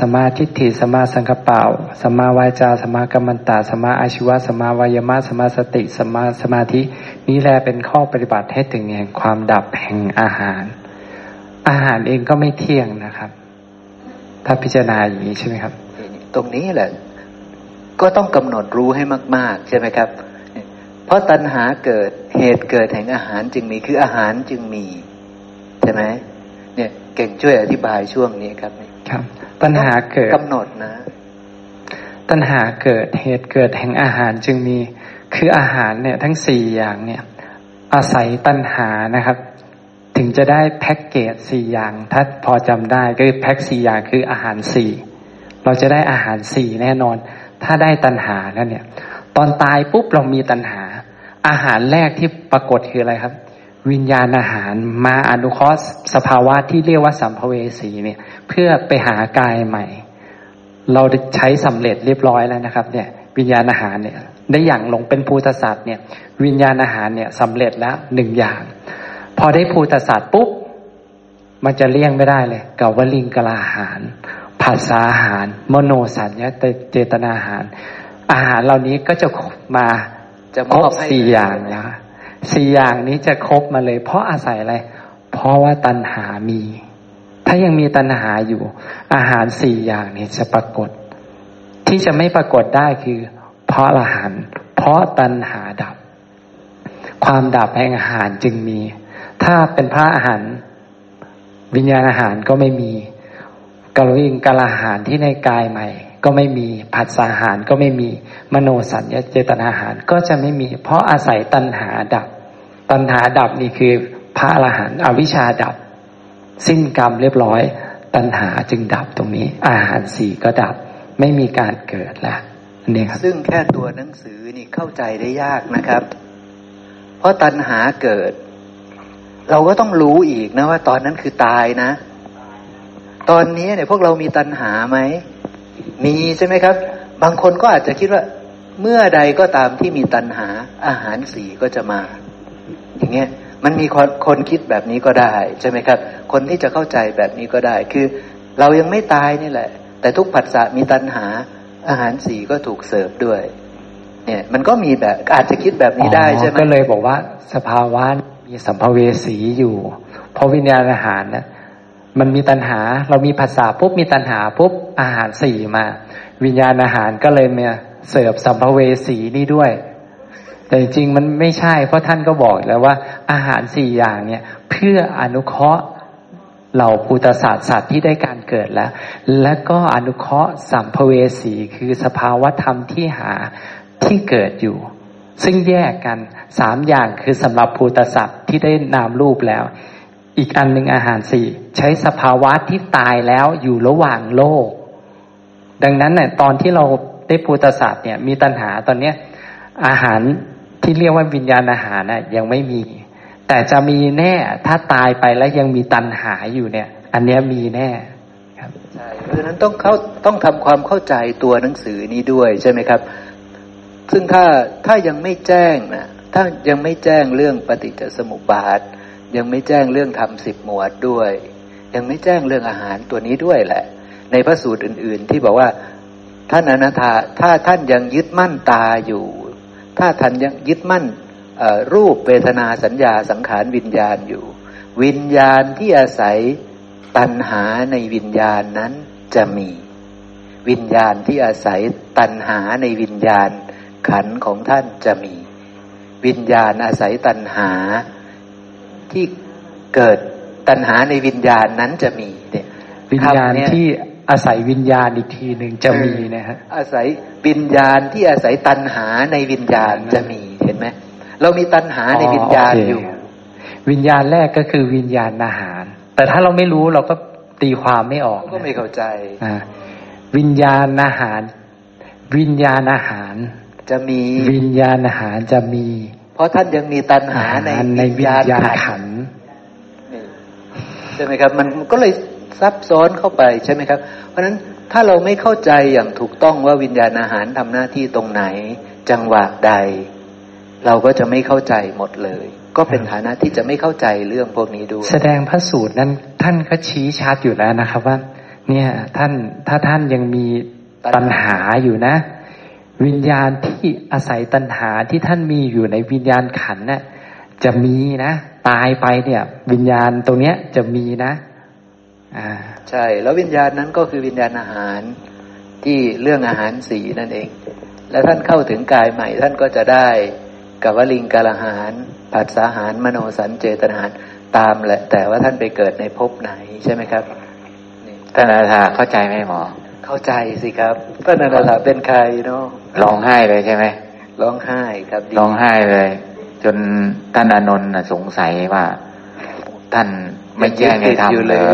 สมาธิฏฐิสมาสังกปาสมาวาจา สมากัมมันตา สมาอาชีวะ สมาวายมะ สมาสติ สมาสมาธิ นี้แลเป็นข้อปฏิบัติให้ถึงแห่งความดับแห่งอาหาร อาหารเองก็ไม่เที่ยงนะครับ ถ้าพิจารณาอย่างนี้ใช่ไหมครับ ตรงนี้แหละ ก็ต้องกำหนดรู้ให้มาก ๆ ใช่ไหมครับ เพราะตัณหาเกิดเหตุเกิดแห่งอาหารจึงมีคืออาหารจึงมีใช่ไหมเนี่ยเก่งช่วยอธิบายช่วงนี้ครับครับ ตัณหาเกิดกำหนดนะ ตัณหาเกิดเหตุเกิดแห่งอาหารจึงมี คืออาหารเนี่ยทั้งสี่อย่างเนี่ย อาศัยตัณหานะครับ ถึงจะได้แพ็กเกจสี่อย่าง ถ้าพอจำได้ก็คือแพ็กสี่อย่างคืออาหารสี่เราจะได้อาหารสี่แน่นอน ถ้าได้ตัณหานั่นเนี่ย ตอนตายปุ๊บเรามีตัณหา อาหารแรกที่ปรากฏคืออะไรครับ วิญญาณอาหารมาอนุเคราะห์สภาวะที่เรียกว่าสัมภเวสีเนี่ย เพื่อไปหากายใหม่ เราใช้สำเร็จเรียบร้อยแล้วนะครับ เนี่ย วิญญาณอาหารเนี่ยได้อย่างลงเป็นภูตสัตว์เนี่ย วิญญาณอาหารเนี่ยสำเร็จแล้วหนึ่งอย่าง พอได้ภูตสัตว์ปุ๊บมันจะเลี่ยงไม่ได้เลยกับวลิงกลาหารภาษาอาหาร มโนสัญญาเจตนาอาหาร อาหารเหล่านี้ก็จะมา จะครบสี่อย่างนะสี่อย่างนี้จะครบมาเลย เพราะอาศัยอะไร เพราะว่าตัณหามี ถ้ายังมีตัณหาอยู่ อาหารสี่อย่างนี้จะปรากฏ ที่จะไม่ปรากฏได้คือ เพราะอาหารเพราะตัณหาดับ ความดับแห่งอาหารจึงมี ถ้าเป็นพระอาหารวิญญาณอาหารก็ไม่มีกลวิงกลาหารที่ในกายใหม่ ก็ไม่มีผัสสาหารก็ไม่มีมโนสัญญาเจตนาหารก็จะไม่มี เพราะอาศัยตัณหาดับ ตัณหาดับนี่คือพระอรหันต์อวิชชาดับ สิ้นกรรมเรียบร้อย ตัณหาจึงดับตรงนี้ อาหารสี่ก็ดับไม่มีการเกิดละนี่ครับซึ่งแค่ตัวหนังสือนี่เข้าใจได้ยากนะครับ เพราะตัณหาเกิด เราก็ต้องรู้อีกนะว่าตอนนั้นคือตายนะ ตอนนี้เนี่ยพวกเรามีตัณหาไหม มีใช่ไหมครับ บางคนก็อาจจะคิดว่า เมื่อใดก็ตามที่มีตัณหาอาหารสีก็จะมา อย่างเงี้ยมันมีคนคนคิดแบบนี้ก็ได้ใช่ไหมครับ คนที่จะเข้าใจแบบนี้ก็ได้ คือ เรายังไม่ตายนี่แหละ แต่ทุกผัสสะมีตัณหา อาหารสีก็ถูกเสิร์ฟด้วย เนี่ย มันก็มีแบบอาจจะคิดแบบนี้ได้ใช่ไหมก็เลยบอกว่า สภาวะมีสัมภเวสีอยู่ เพราะวิญญาณอาหารนะ มันมีตัณหา เรามีภาษาปุ๊บมีตัณหาปุ๊บอาหารสี่มา วิญญาณอาหารก็เลยมาเสิร์ฟสัมภเวสีนี่ด้วย แต่จริงมันไม่ใช่ เพราะท่านก็บอกแล้วว่า อาหารสี่อย่างเนี่ย เพื่ออนุเคราะห์เหล่าภูตศาสตร์สัตว์ที่ได้การเกิดแล้ว และก็อนุเคราะห์สัมภเวสีคือสภาวะธรรมที่หาที่เกิดอยู่ ซึ่งแยกกันสามอย่างคือสำหรับภูตศาสตร์ที่ได้นามรูปแล้ว อีกอันหนึ่งอาหารสี่ใช้สภาวะที่ตายแล้วอยู่ระหว่างโลก ดังนั้นเนี่ยตอนที่เราได้พุทธศาสตร์เนี่ยมีตัณหาตอนเนี้ยอาหารที่เรียกว่าวิญญาณอาหารน่ะยังไม่มี แต่จะมีแน่ถ้าตายไปแล้วยังมีตัณหาอยู่เนี่ย อันเนี้ยมีแน่ครับใช่เพราะฉะนั้นต้องเข้าต้องทำความเข้าใจตัวหนังสือนี้ด้วยใช่ไหมครับ ซึ่งถ้าถ้ายังไม่แจ้งนะถ้ายังไม่แจ้งเรื่องปฏิจจสมุปบาท ยังไม่แจ้งเรื่องทำสิบหมวดด้วย ยังไม่แจ้งเรื่องอาหารตัวนี้ด้วยแหละ ในพระสูตรอื่น ๆ ที่บอกว่าท่านอนาถาถ้าท่านยังยึดมั่นตาอยู่ ถ้าท่านยังยึดมั่นรูปเวทนาสัญญาสังขารวิญญาณอยู่ วิญญาณที่อาศัยตัณหาในวิญญาณนั้นจะมี วิญญาณที่อาศัยตัณหาในวิญญาณขันของท่านจะมี วิญญาณอาศัยตัณหา ที่เกิดตัณหาในวิญญาณนั้นจะมีเนี่ยวิญญาณคำเนี่ยที่อาศัยวิญญาณอีกทีหนึ่งจะมีนะฮะอาศัยวิญญาณที่อาศัยตัณหาในวิญญาณจะมีเห็นไหมเรามีตัณหาในวิญญาณอ๋อโอเคอยู่ วิญญาณแรกก็คือวิญญาณอาหาร แต่ถ้าเราไม่รู้เราก็ตีความไม่ออกเขาก็ไม่เข้าใจอ่าวิญญาณอาหาร วิญญาณอาหารจะมีวิญญาณอาหารจะมี เพราะท่านยังมีตัณหาในในวิวิญญญาณญาณขันธ์ขันธ์นี่ใช่ไหมครับ มันก็เลยซับซ้อนเข้าไปใช่ไหมครับ เพราะฉะนั้นถ้าเราไม่เข้าใจอย่างถูกต้องว่าวิญญาณอาหารทำหน้าที่ตรงไหน จังหวะใด เราก็จะไม่เข้าใจหมดเลย ก็เป็นฐานะที่จะไม่เข้าใจเรื่องพวกนี้ด้วยแสดงพระสูตรนั้น ท่านก็ชี้ชัดอยู่แล้วนะครับว่า เนี่ยท่านถ้าท่านยังมีตัณหาอยู่นะ วิญญาณที่อาศัยตัณหาที่ท่านมีอยู่ในวิญญาณขันธ์น่ะจะมีนะ ตายไปเนี่ย วิญญาณตรงเนี้ยจะมีนะอ่าใช่ แล้ววิญญาณนั้นก็คือวิญญาณอาหารที่เรื่องอาหารสีนั่นเอง แล้วท่านเข้าถึงกายใหม่ ท่านก็จะได้กับวลิงกาลหารผัสสาหารมโนสันเจตนาหารตามแหละ แต่ว่าท่านไปเกิดในภพไหนใช่ไหมครับท่านอาจารย์เข้าใจไหมหมอ เข้าใจสิครับพระนันทะเป็นใครเนาะร้องไห้เลยใช่ไหมร้องไห้ครับดีร้องไห้เลย จนท่านอานนท์น่ะสงสัยว่า ท่านไม่แจ้งในธรรมอยู่เหรอ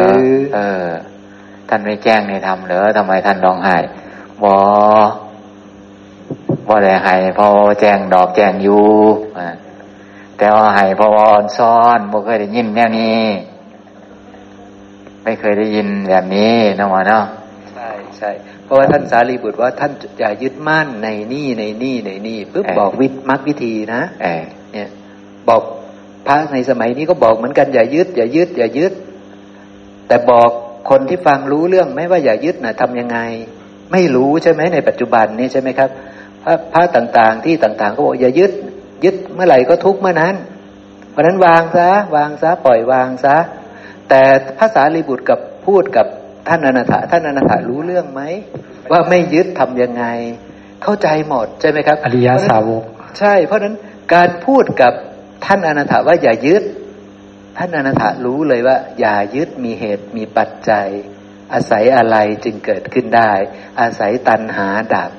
เออ ท่านไม่แจ้งในธรรมเหรอทำไมท่านร้องไห้บอบ่ได้ให้เพอแจ้งดอกแจ้งอยู่อ่าแต่ว่าให้เพออ่อนซ้อนบ่เคยได้ยินแนวนี้ ไม่เคยได้ยินแบบนี้นะหมอเนาะ ใช่ใช่ เพราะว่าท่านสารีบุตรว่าท่านอย่ายึดมั่นในนี่ในนี่ในนี่ปุ๊บเออบอกวิธมรรควิธีนะเออเนี่ยบอกพระในสมัยนี้ก็บอกเหมือนกันอย่ายึดอย่ายึดอย่ายึด แต่บอกคนที่ฟังรู้เรื่องไหม่ว่าอย่ายึดนะทำยังไง ไม่รู้ใช่ไหมในปัจจุบันนี้ใช่ไหมครับพระพระต่างๆ ที่ต่างๆก็บอกอย่ายึด ยึดเมื่อไหร่ก็ทุกข์เมื่อนั้น เพราะฉะนั้นวางซะวางซะปล่อยวางซะแต่ภาษาลีบุตรกับพูดกับ ท่านอนาถาท่านอนาถารู้เรื่องไหม ว่าไม่ยึดทำยังไง เข้าใจหมดใช่ไหมครับ อริยสาวก ใช่ เพราะฉะนั้นการพูดกับท่านอนาถาว่าอย่ายึด ท่านอนาถารู้เลยว่า อย่ายึดมีเหตุมีปัจจัย อาศัยอะไรจึงเกิดขึ้นได้ อาศัยตัณหาดับ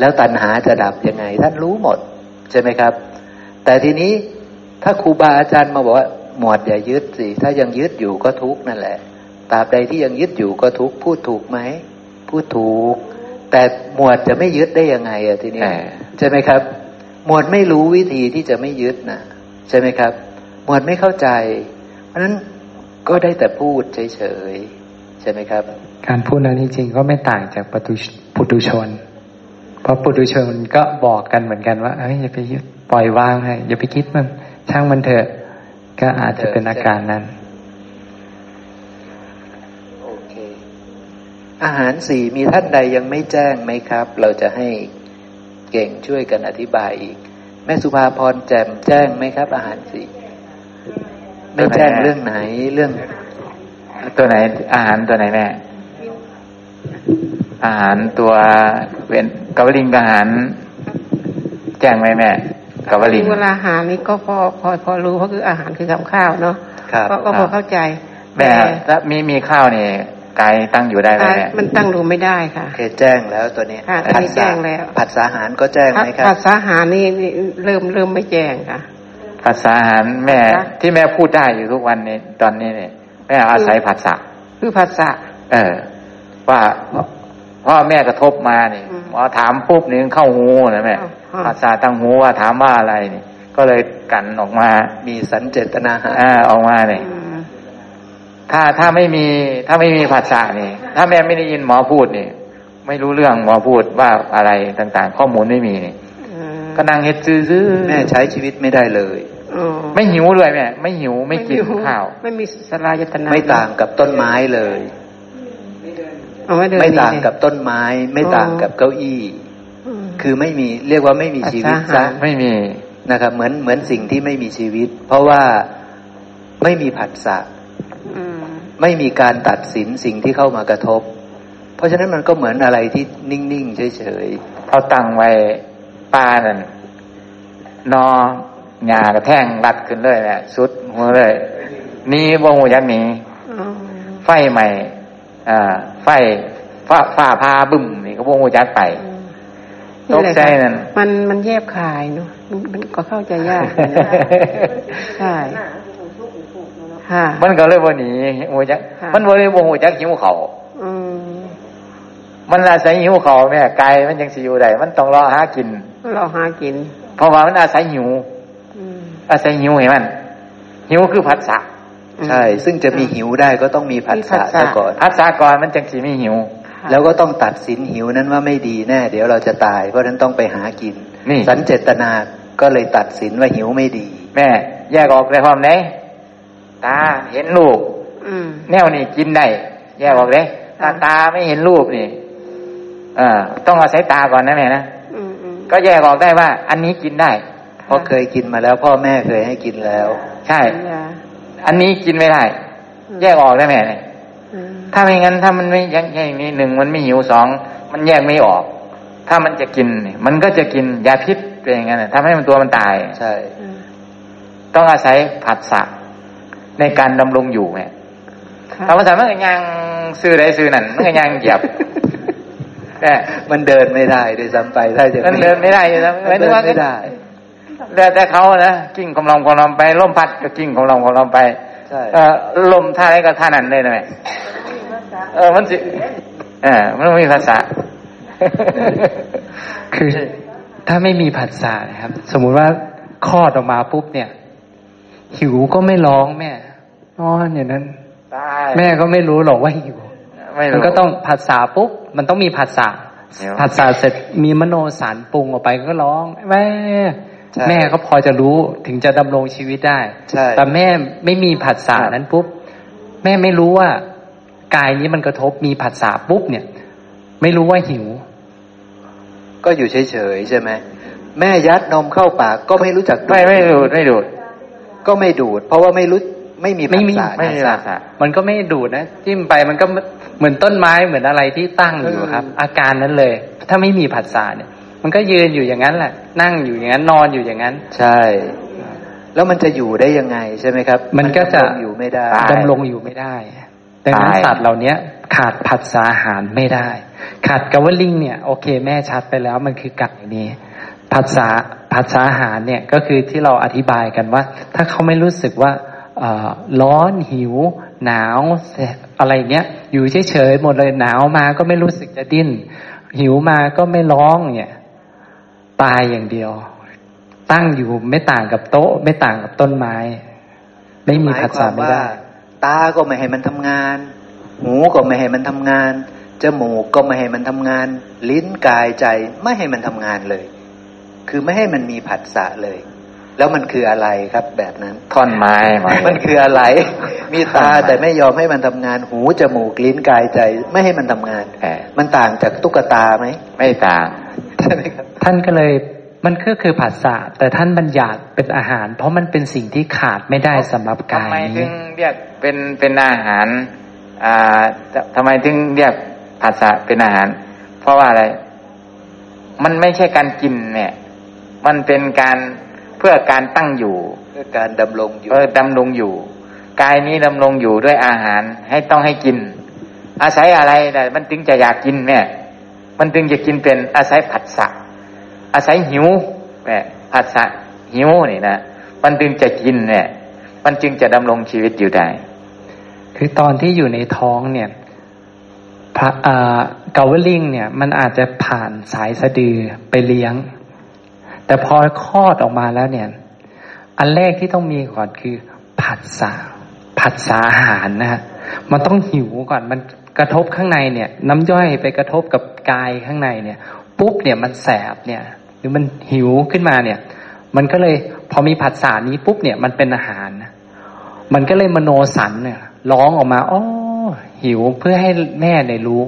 แล้วตัณหาจะดับยังไง ท่านรู้หมดใช่ไหมครับ แต่ทีนี้ถ้าครูบาอาจารย์มาบอกว่าหมวดอย่ายึดสิ ถ้ายังยึดอยู่ก็ทุกข์นั่นแหละ ตราบใดที่ยังยึดอยู่ก็ทุกข์พูดถูกไหมพูดถูก แต่หมวดจะไม่ยึดได้ยังไงอะทีนี้เออใช่ไหมครับ หมวดไม่รู้วิธีที่จะไม่ยึดนะใช่ไหมครับ หมวดไม่เข้าใจ เพราะฉะนั้นก็ได้แต่พูดเฉยๆใช่ไหมครับ การพูดนั้นจริงๆก็ไม่ต่างจากปุถุชปุถุชน เพราะปุถุชนก็บอกกันเหมือนกันว่าเอ้ยอย่าไปยึดปล่อยวางให้อย่าไปคิดมันช่างมันเถอะก็อาจจะเป็นอาการนั้น โอเค อาหารสี่มีท่านใดยังไม่แจ้งไหมครับ เราจะให้เก่งช่วยกันอธิบายอีก แม่สุภาพรแจ่มแจ้งไหมครับ อาหารสี่ไม่แจ้งเรื่องไหนเรื่อง ตัวไหน อาหารตัวไหนแม่อาหารตัวเป็นกวลิงอาหาร แจ้งไหมแม่กวลิงเวลาอาหารนี่ก็พอพอพอรู้เพราะคืออาหารคือกับข้าวเนาะครับก็ก็พอเข้าใจ แม่แต่ถ้ามีมีข้าวนี่ กายตั้งอยู่ได้ไหมแม่มันตั้งรู้ไม่ได้ค่ะเคยแจ้งแล้วตัวนี้ค่ะอันนี้แจ้งแล้วผัดสาหารก็แจ้งไหมครับภาษาอาหารนี่นี่เริ่มเริ่มไม่แจ้งค่ะภาษาอาหารแม่ค่ะที่แม่พูดได้อยู่ทุกวันนี้ตอนนี้เนี่ยแม่อาศัยภาษาคือภาษาเออ ว่าพ่อแม่กระทบมาเนี่ยอืมหมอถามปุ๊บนี่เข้าหูนะแม่อ้าวภาษาตั้งหูว่าถามว่าอะไรนี่ก็เลยกันออกมา มีสันเจตนาหารอ่าออกมาเลยอืม ถ้าถ้าไม่มีถ้าไม่มีภาษานี่ ถ้าแม่ไม่ได้ยินหมอพูดนี่ไม่รู้เรื่องหมอพูดว่าอะไรต่างๆ ข้อมูลไม่มีนี่อืมก็นั่งเฮ็ดซื้อๆแม่ใช้ชีวิตไม่ได้เลยอ๋อไม่หิวเลยแม่ไม่หิวไม่กินหิข้าว ไม่มีสลายตนาไม่ต่างกับต้นไม้เลยอ๋อไม่เดินไม่ต่างดีเลยกับต้นไม้ ไม่ต่างกับเก้าอี้อืมคือไม่มีเรียกว่าไม่มีชีวิตปัจซะจัยไม่มีนะครับ เหมือนเหมือนสิ่งที่ไม่มีชีวิต เพราะว่าไม่มีผัสสะอืม ไม่มีการตัดสินสิ่งที่เข้ามากระทบ เพราะฉะนั้นมันก็เหมือนอะไรที่นิ่งๆเฉยเขาตั้งไว้ป้านั่นนอหญ้ากระแท่งรัดขึ้นเลยแหละสุดหัวเลยหนี่บ่หูยักหนีอ๋อไฟใหม่อ่าไฟฟ้าฟ้าพาบึ้มนี่ก็บ่หูยักไปตกใจนั่นมันมันแยบคายเนาะมันมันก็เข้าใจยากใช่ค่ะ มันก็เลยบ่หนีหูยักค่ะมันบ่เลยบ่หูยักหิวเขาวอืมมันอาศัยหิวเขาวแม่ไก่มันยังสิอยู่ได้มันต้องรอหากินเราหากิน เพราะว่ามันอาศัยหิวอืมอาศัยหิวเห็นมันหิวคือผัสสะๆใช่ ซึ่งจะมีหิวได้ก็ต้องมีผัสสะมีผัสสะซะก่อนผัสสะก่อนมันจังสีไม่หิวค่ะแล้วก็ต้องตัดสินหิวนั้นว่าไม่ดีแน่ เดี๋ยวเราจะตาย เพราะฉะนั้นต้องไปหากินนี่สันเจตนาก็เลยตัดสินว่าหิวไม่ดี แม่ แยกออกได้พร้อมไหน ตาเห็นลูกอืมแนวนี่กินได้แยกออกเลยถ้าค่ะตาไม่เห็นรูปนี่เออต้องอาศัยตาก่อนนะแม่นะอืมอืมก็แยกออกได้ว่า อันนี้กินได้เพราะเคยกินมาแล้ว พ่อแม่เคยให้กินแล้ว ใช่ยาอันนี้กินไม่ได้อืมแยกออกได้แม่เนี่ยอืมถ้าไม่งั้นถ้ามันไม่ยังอย่างนี้หนึ่งมันไม่หิวสองมันแยกไม่ออก ถ้ามันจะกินนี่มันก็จะกินยาพิษเป็นอย่างนั้นน่ะทำให้มันตัวมันตาย ใช่อืมต้องอาศัยผัสสะ ในการดำรงอยู่ไงค่ะธรรมศาสตร์มันก็ยังซื้อได้ซื้อนั่นมันก็ยังเหยียบแต่มันเดินไม่ได้ด้วยซ้ำไปถ้าจะมันเดินไม่ได้อยู่นะมันเดินไม่ได้แล้วแต่เขานะกิ้งกำลังกำลังไปลมพัดก็กิ้งกำลังกำลังไปใช่เออลมท่าไหนก็ท่านั้นเลยนะแม่เออมันสิเออมันไม่มีภาษา คือถ้าไม่มีผัสสะนะครับ สมมุติว่าคลอดออกมาปุ๊บเนี่ย หิวก็ไม่ร้องแม่ นอนอย่างนั้นได้แม่ก็ไม่รู้หรอกว่าหิวไม่รู้มันก็ต้องผัสสะปุ๊บมันต้องมีผัสสะเดี๋ยวผัสสะเสร็จมีมโนสารปรุงออกไปก็ร้องแม่ใช่แม่ก็พอจะรู้ถึงจะดำรงชีวิตได้ใช่แต่แม่ไม่มีผัสสะนั้นปุ๊บแม่ไม่รู้ว่ากายนี้มันกระทบมีผัสสะปุ๊บเนี่ย ไม่รู้ว่าหิว ก็อยู่เฉยๆใช่ไหมแม่ยัดนมเข้าปากก็ไม่รู้จักไม่ไม่ดูดไม่ดูด ก็ไม่ดูด เพราะว่าไม่รู้ ไม่มีไม่ผัสมีสะไม่มีภาษามันก็ไม่ดูดนะจิ้มไปมันก็เหมือนต้นไม้เหมือนอะไรที่ตั้งอยู่ครับ อาการนั้นเลย ถ้าไม่มีผัสสะเนี่ย มันก็ยืนอยู่อย่างนั้นแหละ นั่งอยู่อย่างนั้นนอนอยู่อย่างนั้น ใช่ แล้วมันจะอยู่ได้ยังไงใช่ไหมครับ มันก็จะดำรงอยู่ไม่ได้ตายดำรงอยู่ไม่ได้ดังนั้นตายสัตว์เหล่านี้ขาดผัสสะอาหารไม่ได้ ขาดกาวลิงเนี่ยโอเคแม่ชัดไปแล้วมันคือไก่นี้ผัสสะผัสสะอาหารเนี่ยก็คือที่เราอธิบายกันว่า ถ้าเขาไม่รู้สึกว่าเอ่อ ร้อนหิว หนาวอะไรเงี้ย อยู่เฉยๆหมดเลยหนาวมาก็ไม่รู้สึกจะดิ้น หิวมาก็ไม่ร้องเนี่ยตายอย่างเดียว ตั้งอยู่ไม่ต่างกับโต๊ะ ไม่ต่างกับต้นไม้ ไม่มีผัสสะไม่ได้ตาก็ไม่ให้มันทำงาน หูก็ไม่ให้มันทำงานจมูกก็ไม่ให้มันทำงาน ลิ้นกายใจไม่ให้มันทำงานเลย คือไม่ให้มันมีผัสสะเลย แล้วมันคืออะไรครับแบบนั้น ท่อนไม้มามันคืออะไร มีตาแต่ไม่ยอมให้มันทำงานหูจมูกลิ้นกายใจ ไม่ให้มันทำงานแหมมันต่างจากตุ๊กตาไหมไม่ต่างใช่ไหมครับท่านก็เลยมันก็คือผัสสะแต่ท่านบัญญัติเป็นอาหาร เพราะมันเป็นสิ่งที่ขาดไม่ได้สำหรับกาทำยไมถึนี้งเรียกเป็นเป็นอาหารอ่าจะทำไมถึงเรียกผัสสะเป็นอาหาร เพราะว่าอะไร มันไม่ใช่การกินเนี่ย มันเป็นการ เพื่อการตั้งอยู่ เพื่อการดำรงอยู่เออดำรงอยู่ กายนี้ดำรงอยู่ด้วยอาหารให้ต้องให้กิน อาศัยอะไรแต่มันถึงจะอยากกินเนี่ย มันถึงจะกินเป็นอาศัยผัสสะอาศัยหิวแม่ผัสสะหิวนี่นะมันจึงจะกินเนี่ย มันจึงจะดำรงชีวิตอยู่ได้ คือตอนที่อยู่ในท้องเนี่ยพระอ่าเกาวลิงเนี่ย มันอาจจะผ่านสายสะดือไปเลี้ยง แต่พอคลอดออกมาแล้วเนี่ย อันแรกที่ต้องมีก่อนคือ ผัสสะผัสสะอาหารนะฮะมันต้องหิวก่อนมันกระทบข้างในเนี่ย น้ำย่อยไปกระทบกับกายข้างในเนี่ย ปุ๊บเนี่ยมันแสบเนี่ย หรือมันหิวขึ้นมาเนี่ย มันก็เลยพอมีผัสสะนี้ปุ๊บเนี่ยมันเป็นอาหาร มันก็เลยมโนสันเนี่ยร้องออกมาอ๋อหิวเพื่อให้แม่ในรู้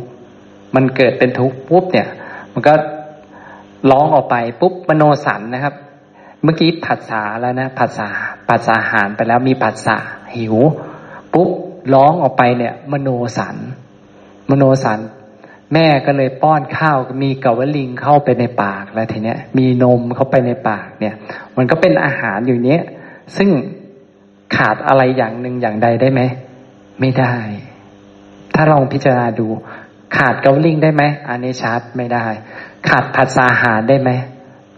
มันเกิดเป็นทุกข์ปุ๊บเนี่ย มันก็ ร้องออกไปปุ๊บมโนสันนะครับ เมื่อกี้ผัสสะแล้วนะผัสสะผัสสะอาหารไปแล้วมีผัสสะหิว ปุ๊บร้องออกไปเนี่ย มโนสัน มโนสัน แม่ก็เลยป้อนข้าวมีกวลิงเข้าไปในปากแล้วทีเนี้ย มีนมเข้าไปในปากเนี่ย มันก็เป็นอาหารอยู่เนี้ยซึ่งขาดอะไรอย่างหนึ่งอย่างใดได้ไหมไม่ได้ ถ้าลองพิจารณาดู ขาดเกาลิงได้ไหมอันนี้ชัดไม่ได้ ขาดผัสสะอาหารได้ไหม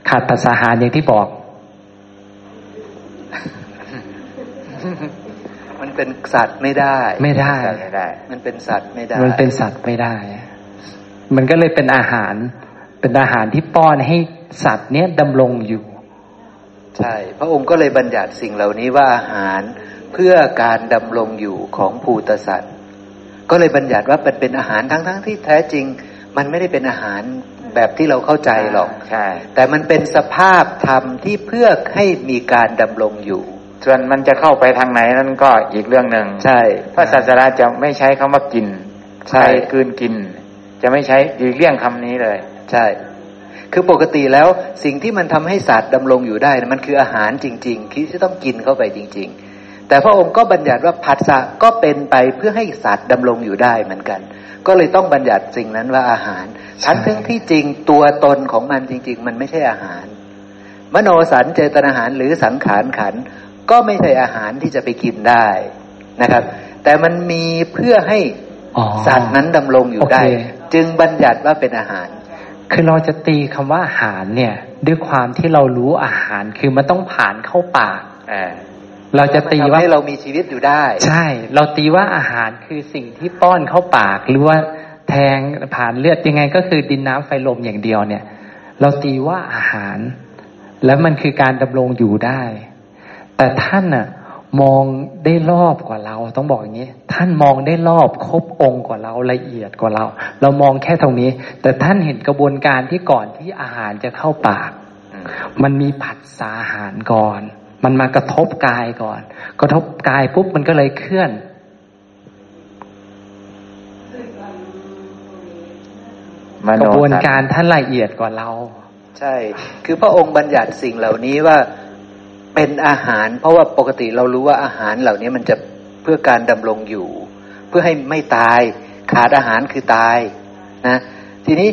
ขาดผัสสะอาหารอย่างที่บอก มันเป็นสัตว์ไม่ได้ไม่ได้ ไม่ได้ มันเป็นสัตว์ไม่ได้ มันเป็นสัตว์ไม่ได้ มันก็เลยเป็นอาหาร เป็นอาหารที่ป้อนให้สัตว์เนี้ยดำรงอยู่ ใช่ พระองค์ก็เลยบัญญัติสิ่งเหล่านี้ว่าอาหารเพื่อการดำรงอยู่ของภูตสัตว์ ก็เลยบัญญัติว่าเป็นเป็นอาหารทั้งทั้งที่แท้จริง มันไม่ได้เป็นอาหาร แบบที่เราเข้าใจหรอก ใช่ แต่มันเป็นสภาพธรรมที่เพื่อให้มีการดำรงอยู่ ส่วนมันจะเข้าไปทางไหนนั่นก็อีกเรื่องหนึ่งใช่ พระศาสดาจะไม่ใช้คำว่ากิน ใช่ใช้กืนกิน จะไม่ใช้ดีเลี่ยงคำนี้เลย ใช่ คือปกติแล้วสิ่งที่มันทำให้สัตว์ดำรงอยู่ได้นะมันคืออาหารจริง ๆ ที่ต้องกินเข้าไปจริง ๆ แต่พระองค์ก็บัญญัติว่าผัสสะก็เป็นไปเพื่อให้สัตว์ดำรงอยู่ได้เหมือนกัน ก็เลยต้องบัญญัติสิ่งนั้นว่าอาหารทั้งทั้งที่จริงตัวตนของมันจริง ๆ มันไม่ใช่อาหาร มโนสันเจตนาหารหรือสังขารขัน ก็ไม่ใช่อาหารที่จะไปกินได้นะครับ แต่มันมีเพื่อให้อ๋อสัตว์นั้นดำรงอยู่ได้โอเคจึงบัญญัติว่าเป็นอาหาร คือเราจะตีคำว่าอาหารเนี่ย ด้วยความที่เรารู้อาหารคือมันต้องผ่านเข้าปาก เออเราจะตีมันทำว่าให้เรามีชีวิตอยู่ได้ ใช่ เราตีว่าอาหารคือสิ่งที่ป้อนเข้าปากหรือว่าแทงผ่านเลือดยังไงก็คือดินน้ำไฟลมอย่างเดียวเนี่ย เราตีว่าอาหาร แล้วมันคือการดำรงอยู่ได้ แต่ท่านน่ะมองได้รอบกว่าเรา ต้องบอกอย่างนี้ ท่านมองได้รอบครบองค์กว่าเราละเอียดกว่าเรา เรามองแค่ตรงนี้ แต่ท่านเห็นกระบวนการที่ก่อนที่อาหารจะเข้าปากอืมมันมีผัสสะอาหารก่อน มันมากระทบกายก่อน กระทบกายปุ๊บมันก็เลยเคลื่อน กระบวนการท่านละเอียดกว่าเรา ใช่ คือพระองค์บัญญัติสิ่งเหล่านี้ว่าเป็นอาหาร เพราะว่าปกติเรารู้ว่าอาหารเหล่านี้มันจะเพื่อการดำรงอยู่ เพื่อให้ไม่ตาย ขาดอาหารคือตายนะทีนี้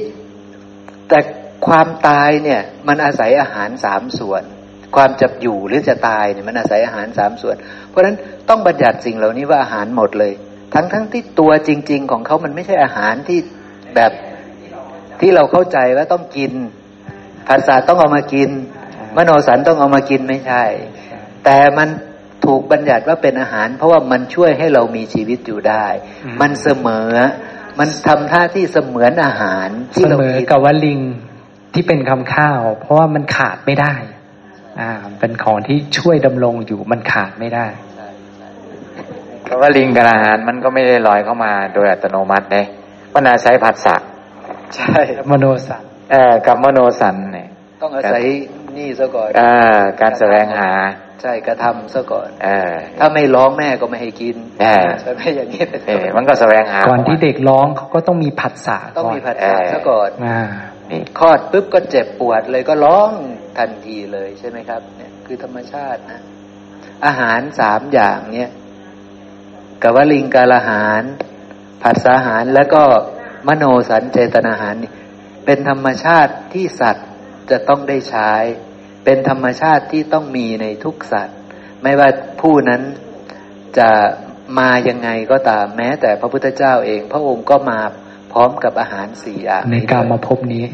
แต่ความตายเนี่ยมันอาศัยอาหารสามส่วน ความจะอยู่หรือจะตายเนี่ยมันอาศัยอาหารสามส่วน เพราะฉะนั้นต้องบัญญัติสิ่งเหล่านี้ว่าอาหารหมดเลย ทั้งทั้งที่ตัวจริง ๆ ของเขามันไม่ใช่อาหารที่แบบที่เราเข้าใจว่าต้องกินภาษาต้องเอามากิน มโนสันต้องเอามากินไม่ใช่ แต่มันถูกบัญญัติว่าเป็นอาหาร เพราะว่ามันช่วยให้เรามีชีวิตอยู่ได้อืมมันเสมอ มันทำท่าที่เสมือนอาหารที่เสเรามอกินกับว่าลิงที่เป็นคำข้าว เพราะว่ามันขาดไม่ได้ อ่า เป็นของที่ช่วยดำรงอยู่มันขาดไม่ได้ เพราะว่าลิงกับอาหารมันก็ไม่ได้ลอยเข้ามาโดยอัตโนมัติเลยมันอาศัยผัสสะใช่มโนสัตว์เออกับมโนสันเนี่ย ต้องอาศัยนี่ซะก่อนอ่าการแสวงหา ใช่กระทำซะก่อนเออถ้าไม่ร้องแม่ก็ไม่ให้กินใช่ใช่ไหมอย่างนี้เป็นเอต้อนมันก็แสวงหา ก่อนที่เด็กร้องเขาก็ต้องมีผัสสะต้องก่อนมีผัสสะซะก่อนอ่า นี่คลอดปุ๊บก็เจ็บปวดเลยก็ร้องทันทีเลยใช่ไหมครับ เนี่ย คือธรรมชาตินะ อาหารสามอย่างเนี่ยกวลิงกาลาหารผัสสะอาหารแล้วก็มโนสันเจตนาหารนี่เป็นธรรมชาติที่สัตว์จะต้องได้ใช้ เป็นธรรมชาติที่ต้องมีในทุกสัตว์ ไม่ว่าผู้นั้นจะมายังไงก็ตามแม้แต่พระพุทธเจ้าเอง พระองค์ก็มา พร้อมกับอาหารสี่อย่างในการมาพบนี้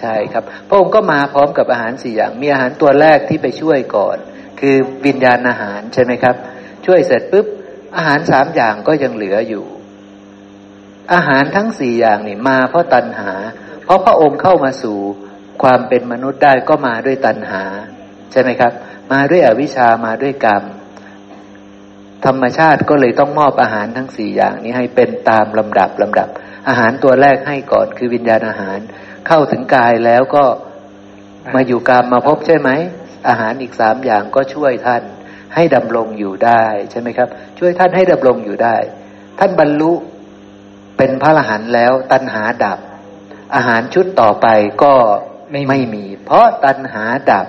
ใช่ครับ พระองค์ก็มาพร้อมกับอาหารสี่อย่าง มีอาหารตัวแรกที่ไปช่วยก่อน คือวิญญาณอาหารใช่ไหมครับ ช่วยเสร็จปุ๊บอาหารสามอย่างก็ยังเหลืออยู่ อาหารทั้งสี่อย่างนี่มาเพราะตัณหา เพราะพระองค์เข้ามาสู่ความเป็นมนุษย์ได้ก็มาด้วยตัณหา ใช่ไหมครับ มาด้วยอวิชชามาด้วยกรรม ธรรมชาติก็เลยต้องมอบอาหารทั้งสี่อย่างนี้ให้เป็นตามลำดับลำดับ อาหารตัวแรกให้ก่อนคือวิญญาณอาหาร เข้าถึงกายแล้วก็มาอยู่กรรมมาพบใช่ไหม อาหารอีกสามอย่างก็ช่วยท่าน ให้ดำรงอยู่ได้ใช่ไหมครับ ช่วยท่านให้ดำรงอยู่ได้ ท่านบรรลุเป็นพระอรหันต์แล้วตัณหาดับ อาหารชุดต่อไปก็ไม่ไม่มี เพราะตัณหาดับ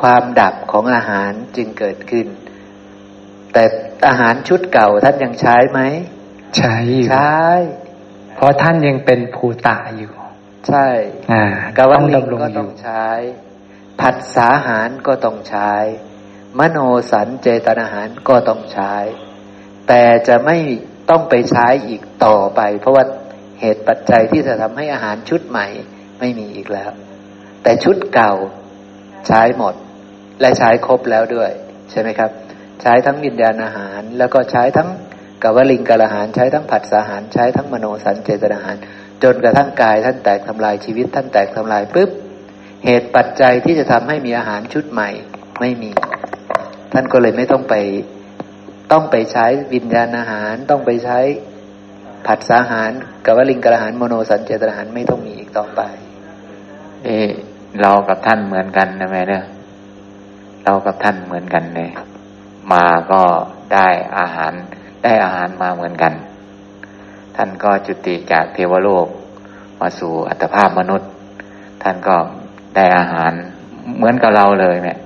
ความดับของอาหารจึงเกิดขึ้น แต่อาหารชุดเก่าท่านยังใช้ไหม ใช้อยู่ใช้เพราะท่านยังเป็นภูตะอยู่ ใช่อ่ากวต้องลิงดำรงก็อต้อยู่งใช้ ผัสสาหารก็ต้องใช้ มโนสันเจตนาหารก็ต้องใช้ แต่จะไม่ต้องไปใช้อีกต่อไป เพราะว่าเหตุปัจจัยที่จะทำให้อาหารชุดใหม่ ไม่มีอีกแล้ว แต่ชุดเก่าใช้หมด และใช้ครบแล้วด้วย ใช่ไหมครับ ใช้ทั้งวิญญาณอาหาร แล้วก็ใช้ทั้ง กวลิงกาลหารใช้ทั้งผัสสาหารใช้ทั้งมโนสันเจตนาหาร จนกระทั่งกายท่านแตกทำลายชีวิตท่านแตกทำลายปุ๊บเหตุปัจจัยที่จะทำให้มีอาหารชุดใหม่ไม่มี ท่านก็เลยไม่ต้องไปต้องไปใช้วิญญาณอาหารต้องไปใช้ผัสสาหารกวลิงกาลหารมโนสันเจตนาหารไม่ต้องมีอีกต่อไปเออเรากับท่านเหมือนกันนะแม่เนี่ยเรากับท่านเหมือนกันเลยมาก็ได้อาหาร ได้อาหารมาเหมือนกัน ท่านก็จุติจากเทวโลกมาสู่อัตภาพมนุษย์ ท่านก็ได้อาหารเหมือนกับเราเลยเนี่ย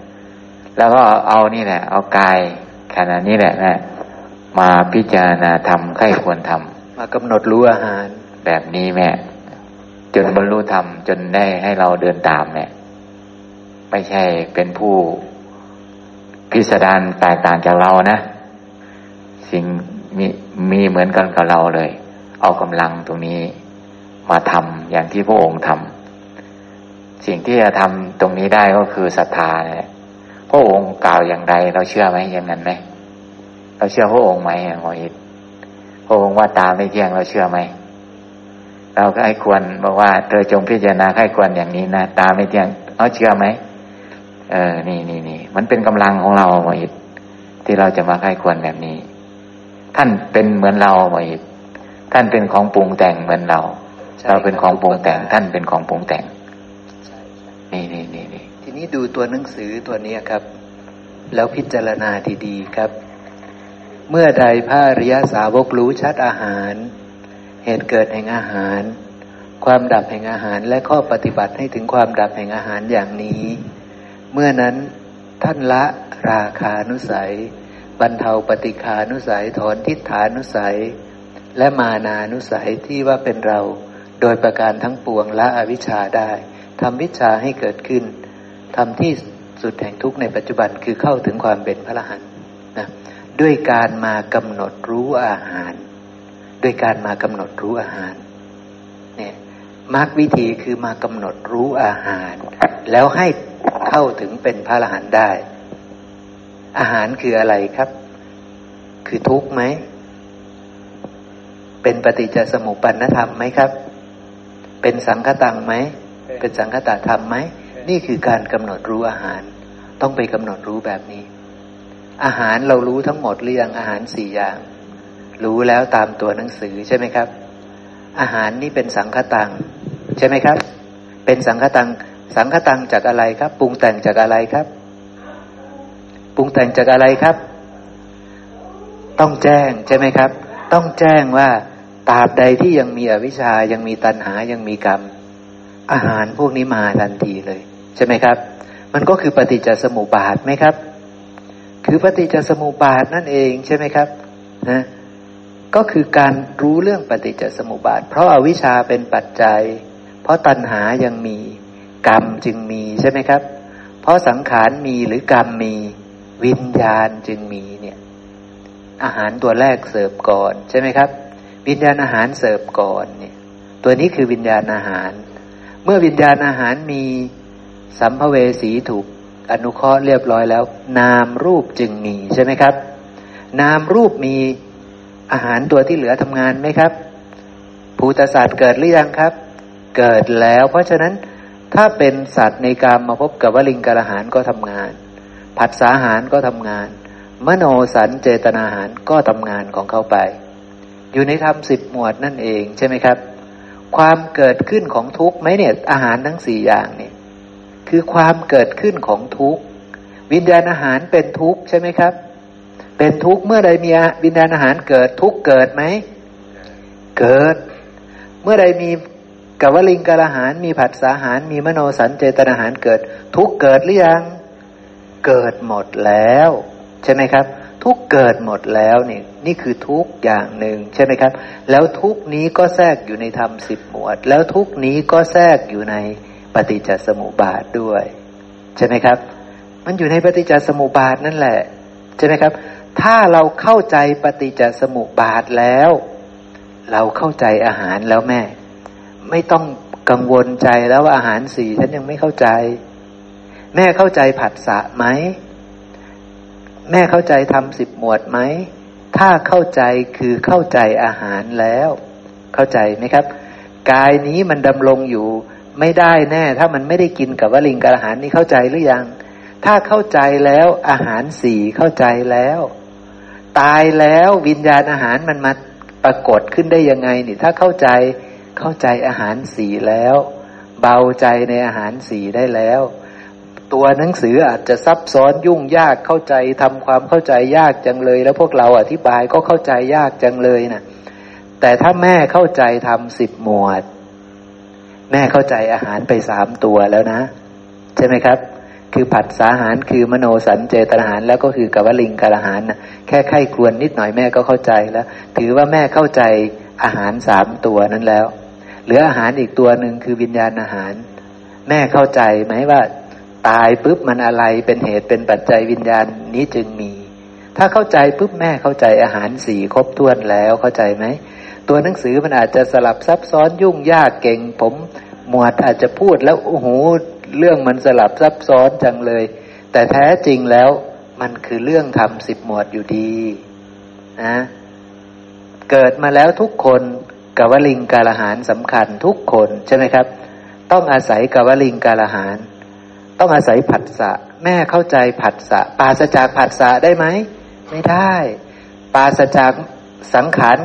แล้วก็เอานี่แหละ เอากายขนาดนี้แหละแม่มาพิจารณาทำใครควรทำมากำหนดรู้อาหาร แบบนี้แม่จนบรรลุธรรมจนได้ให้เราเดินตามเนี่ยไม่ใช่เป็นผู้พิสดารแตกต่างจากเรานะ สิ่งมีมีเหมือนกันกับเราเลย เอากำลังตรงนี้มาทำอย่างที่พระองค์ทำสิ่งที่จะทำตรงนี้ได้ก็คือศรัทธาเนี่ยพระองค์กล่าวอย่างไรเราเชื่อไหมอย่างนั้นไหมเราเชื่อพระองค์ไหมหมออิทพระองค์ว่าตาไม่เที่ยงเราเชื่อไหมเราก็ให้ควรบอกว่าเธอจงพิจารณาให้ควรอย่างนี้นะตาไม่เที่ยงเอาเชื่อไหมเออ นี่นี่นี่มันเป็นกำลังของเราหมออิทที่เราจะมาให้ควรแบบนี้ ท่านเป็นเหมือนเราหมท่านเป็นของปรุงแต่งเหมือนเรา เราเป็นของปรุงแต่ง ท่านเป็นของปรุงแต่งนี่นี่นี่นี่ทีนี้ดูตัวหนังสือตัวนี้ครับ แล้วพิจารณาดีๆครับ เมื่อใดพระอริยสาวกรู้ชัดอาหาร เหตุเกิดแห่งอาหาร ความดับแห่งอาหารและข้อปฏิบัติให้ถึงความดับแห่งอาหารอย่างนี้ เมื่อนั้นท่านละราคานุสัย บรรเทาปฏิคานุสัยถอนทิฏฐานุสัย และมานานุสัยที่ว่าเป็นเรา โดยประการทั้งปวงละอวิชชาได้ทำวิชาให้เกิดขึ้นทำที่สุดแห่งทุกข์ในปัจจุบันคือเข้าถึงความเป็นพระอรหันต์นะด้วยการมากำหนดรู้อาหาร ด้วยการมากำหนดรู้อาหารเนี่ยมรรควิธีคือมากำหนดรู้อาหาร แล้วให้เข้าถึงเป็นพระอรหันต์ได้ อาหารคืออะไรครับ คือทุกข์ไหม เป็นปฏิจจสมุปปนธรรมไหมครับ เป็นสังคตังไหม เป็นสังคตธรรมไหม นี่คือการกำหนดรู้อาหาร ต้องไปกำหนดรู้แบบนี้ อาหารเรารู้ทั้งหมดเรื่องอาหารสี่อย่าง รู้แล้วตามตัวหนังสือใช่ไหมครับ อาหารนี่เป็นสังคตังใช่ไหมครับ เป็นสังคตังสังคตังจากอะไรครับ ปรุงแต่งจากอะไรครับป รุงแต่งจากอะไรครับ ต้องแจ้งใช่ไหมครับ ต้องแจ้งว่าตราบใดที่ยังมีอวิชชายังมีตัณหายังมีกรรม อาหารพวกนี้มาทันทีเลย ใช่ไหมครับ มันก็คือปฏิจจสมุปบาทไหมครับ คือปฏิจจสมุปบาทนั่นเองใช่ไหมครับนะก็คือการรู้เรื่องปฏิจจสมุปบาท เพราะอาวิชชาเป็นปัจจัย เพราะตัณหายังมีกรรมจึงมีใช่ไหมครับ เพราะสังขารมีหรือกรรมมี วิญญาณจึงมีเนี่ย อาหารตัวแรกเสิร์ฟก่อนใช่ไหมครับ วิญญาณอาหารเสิร์ฟก่อนเนี่ย ตัวนี้คือวิญญาณอาหาร เมื่อวิญญาณอาหารมีสัมภเวสีถูกอนุเคราะห์เรียบร้อยแล้ว นามรูปจึงมีใช่ไหมครับ นามรูปมีอาหารตัวที่เหลือทำงานไหมครับภูตศาสตร์เกิดหรือยังครับ เกิดแล้ว เพราะฉะนั้นถ้าเป็นสัตว์ในการมาพบกับวลิงกระหารก็ทำงาน ผัสสาหารก็ทำงาน มโนสันเจตนาหารก็ทำงานของเขาไป อยู่ในธรรมสิบหมวดนั่นเองใช่ไหมครับ ความเกิดขึ้นของทุกข์ไหมเนี่ยอาหารทั้งสี่อย่างเนี่ยคือความเกิดขึ้นของทุกข์วิญญาณอาหารเป็นทุกข์ใช่ไหมครับ เป็นทุกข์เมื่อใดมีวิญญาณอาหารเกิดทุกข์เกิดไหมเกิด เมื่อใดมีกวลิงกะละหารมีผัสสาหารมีมโนสันเจตนาหารเกิด ทุกเกิดหรือยัง เกิดหมดแล้ว ใช่ไหมครับ ทุกเกิดหมดแล้วนี่นี่คือทุกอย่างหนึ่งใช่ไหมครับ แล้วทุกนี้ก็แทรกอยู่ในธรรมสิบหมวด แล้วทุกนี้ก็แทรกอยู่ในปฏิจจสมุปบาทด้วย ใช่ไหมครับ มันอยู่ในปฏิจจสมุปบาทนั่นแหละ ใช่ไหมครับ ถ้าเราเข้าใจปฏิจจสมุปบาทแล้ว เราเข้าใจอาหารแล้วแม่ ไม่ต้องกังวลใจแล้วว่าอาหารสี่ฉันยังไม่เข้าใจ แม่เข้าใจผัสสะไหม แม่เข้าใจทำสิบหมวดไหม ถ้าเข้าใจคือเข้าใจอาหารแล้ว เข้าใจไหมครับ กายนี้มันดำรงอยู่ไม่ได้แน่ ถ้ามันไม่ได้กินกับวลิงกับอาหารนี่เข้าใจหรือยัง ถ้าเข้าใจแล้วอาหารสี่เข้าใจแล้ว ตายแล้ววิญญาณอาหารมันมาปรากฏขึ้นได้ยังไงนี่ ถ้าเข้าใจเข้าใจอาหารสีแล้ว เบาใจในอาหารสีได้แล้ว ตัวหนังสืออาจจะซับซ้อนยุ่งยากเข้าใจทำความเข้าใจยากจังเลย แล้วพวกเราอธิบายก็เข้าใจยากจังเลยนะแต่ถ้าแม่เข้าใจทำสิบหมวด แม่เข้าใจอาหารไปสามตัวแล้วนะ ใช่ไหมครับ คือผัดสาหารคือมโนสันเจตนาหารแล้วก็คือกวลิงกาหารนะแค่ไข้ควรนิดหน่อยแม่ก็เข้าใจแล้ว ถือว่าแม่เข้าใจอาหารสามตัวนั้นแล้ว เหลืออาหารอีกตัวหนึ่งคือวิญญาณอาหาร แม่เข้าใจไหมว่า ตายปุ๊บมันอะไรเป็นเหตุเป็นปัจจัยวิญญาณนี้จึงมี ถ้าเข้าใจปุ๊บแม่เข้าใจอาหารสี่ครบถ้วนแล้วเข้าใจไหม ตัวหนังสือมันอาจจะสลับซับซ้อนยุ่งยากเก่ง ผมหมวดอาจจะพูดแล้วโอ้โหเรื่องมันสลับซับซ้อนจังเลย แต่แท้จริงแล้วมันคือเรื่องทำสิบหมวดอยู่ดีนะเกิดมาแล้วทุกคนกวลิงกาลหารสำคัญทุกคนใช่ไหมครับ ต้องอาศัยกวลิงกาลหาร ต้องอาศัยผัสสะแม่เข้าใจผัสสะปาสจากผัสสะได้ไหมไม่ได้ปาสจากสังขาร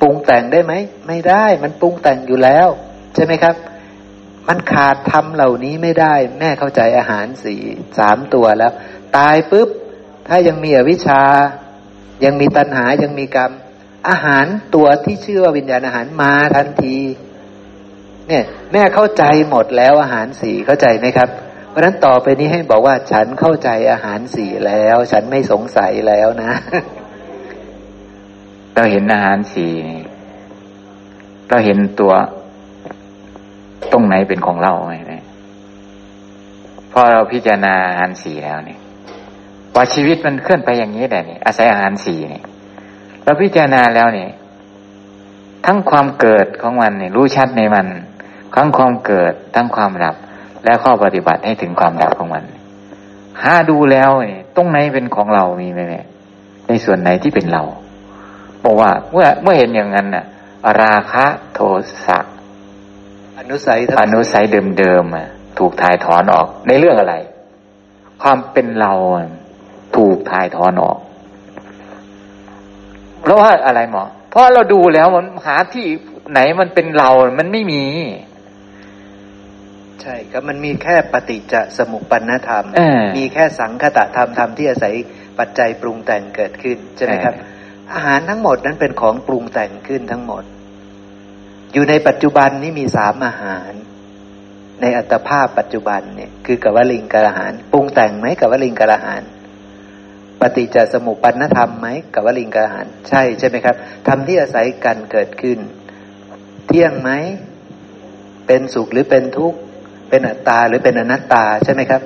ปรุงแต่งได้ไหมไม่ได้มันปรุงแต่งอยู่แล้ว ใช่ไหมครับ มันขาดทำเหล่านี้ไม่ได้ แม่เข้าใจอาหารสี่สามตัวแล้ว ตายปุ๊บ ถ้ายังมีอวิชชา ยังมีตัณหายังมีกรรม อาหารตัวที่ชื่อว่าวิญญาณอาหารมาทันที เนี่ย แม่เข้าใจหมดแล้วอาหารสีเข้าใจไหมครับ เพราะฉะนั้นต่อไปนี้ให้บอกว่า ฉันเข้าใจอาหารสีแล้ว ฉันไม่สงสัยแล้วนะ เราเห็นอาหารสีเราเห็นตัวตรงไหนเป็นของเราไหมพอเราพิจารณาอาหารสีแล้วเนี่ยว่าชีวิตมันเคลื่อนไปอย่างนี้แหละนี่อาศัยอาหารสีเนี่ยเราพิจารณาแล้วเนี่ยทั้งความเกิดของมันเนี่ยรู้ชัดในมันทั้งความเกิดทั้งความดับ และข้อปฏิบัติให้ถึงความดับของมัน หาดูแล้วเนี่ยตรงไหนเป็นของเรามีไหมแม่ในส่วนไหนที่เป็นเราบอกว่าเมื่อเมื่อเห็นอย่างนั้นน่ะ ราคะโทสะอนุสัยอนุสัยเดิมๆอะถูกถ่ายถอนออกในเรื่องอะไร ความเป็นเราถูกถ่ายถอนออก เพราะว่าอะไรหมอเพราะเราดูแล้วมันหาที่ไหนมันเป็นเรา มันไม่มี ใช่ครับมันมีแค่ปฏิจจสมุปปนธรรม มีแค่สังคตะธรรมธรรมที่อาศัยปัจจัยปรุงแต่งเกิดขึ้นใช่ไหมครับ อาหารทั้งหมดนั้นเป็นของปรุงแต่งขึ้นทั้งหมด อยู่ในปัจจุบันนี้มีสามอาหาร ในอัตภาพปัจจุบันเนี่ยคือกวลิงกะอาหารปรุงแต่งไหมกวลิงกะอาหารปฏิจจสมุปปนธรรมไหมกับวลิงกาหารใช่ใช่ไหมครับธรรมที่อาศัยกันเกิดขึ้น เที่ยงไหมเป็นสุขหรือเป็นทุกข์ เป็นอัตตาหรือเป็นอนัตตาใช่ไหมครับ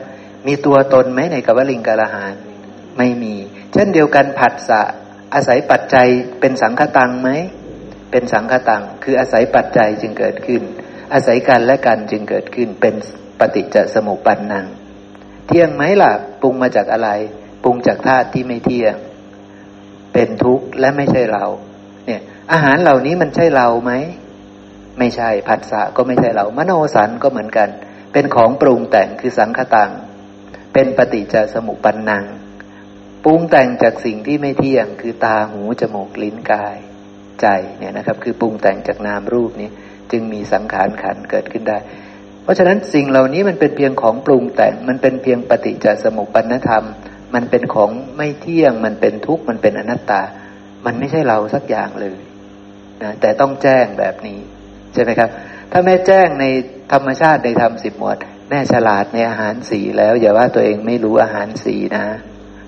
มีตัวตนไหมในกวลิงกาลหารไม่มี เช่นเดียวกันผัสสะอาศัยปัจจัยเป็นสังคตังไหมเป็นสังคตัง คืออาศัยปัจจัยจึงเกิดขึ้น อาศัยกันและกันจึงเกิดขึ้นเป็นปฏิจจสมุปปันนัง เที่ยงไหมล่ะปรุงมาจากอะไรปรุงจากธาตุที่ไม่เที่ยง เป็นทุกข์และไม่ใช่เรา เนี่ย อาหารเหล่านี้มันใช่เราไหมไม่ใช่ผัสสะก็ไม่ใช่เรา มโนสันก็เหมือนกัน เป็นของปรุงแต่งคือสังขตัง เป็นปฏิจจสมุปปันนัง ปรุงแต่งจากสิ่งที่ไม่เที่ยงคือตาหูจมูกลิ้นกายใจเนี่ยนะครับ คือปรุงแต่งจากนามรูปนี้จึงมีสังขารขันเกิดขึ้นได้ เพราะฉะนั้นสิ่งเหล่านี้มันเป็นเพียงของปรุงแต่ง มันเป็นเพียงปฏิจจสมุปปนธรรม มันเป็นของไม่เที่ยง มันเป็นทุกข์ มันเป็นอนัตตา มันไม่ใช่เราสักอย่างเลยนะแต่ต้องแจ้งแบบนี้ ใช่ไหมครับ ถ้าแม่แจ้งใน ธรรมชาติในธรรมสิบหมวด แม่ฉลาดในอาหารสีแล้ว อย่าว่าตัวเองไม่รู้อาหารสีนะ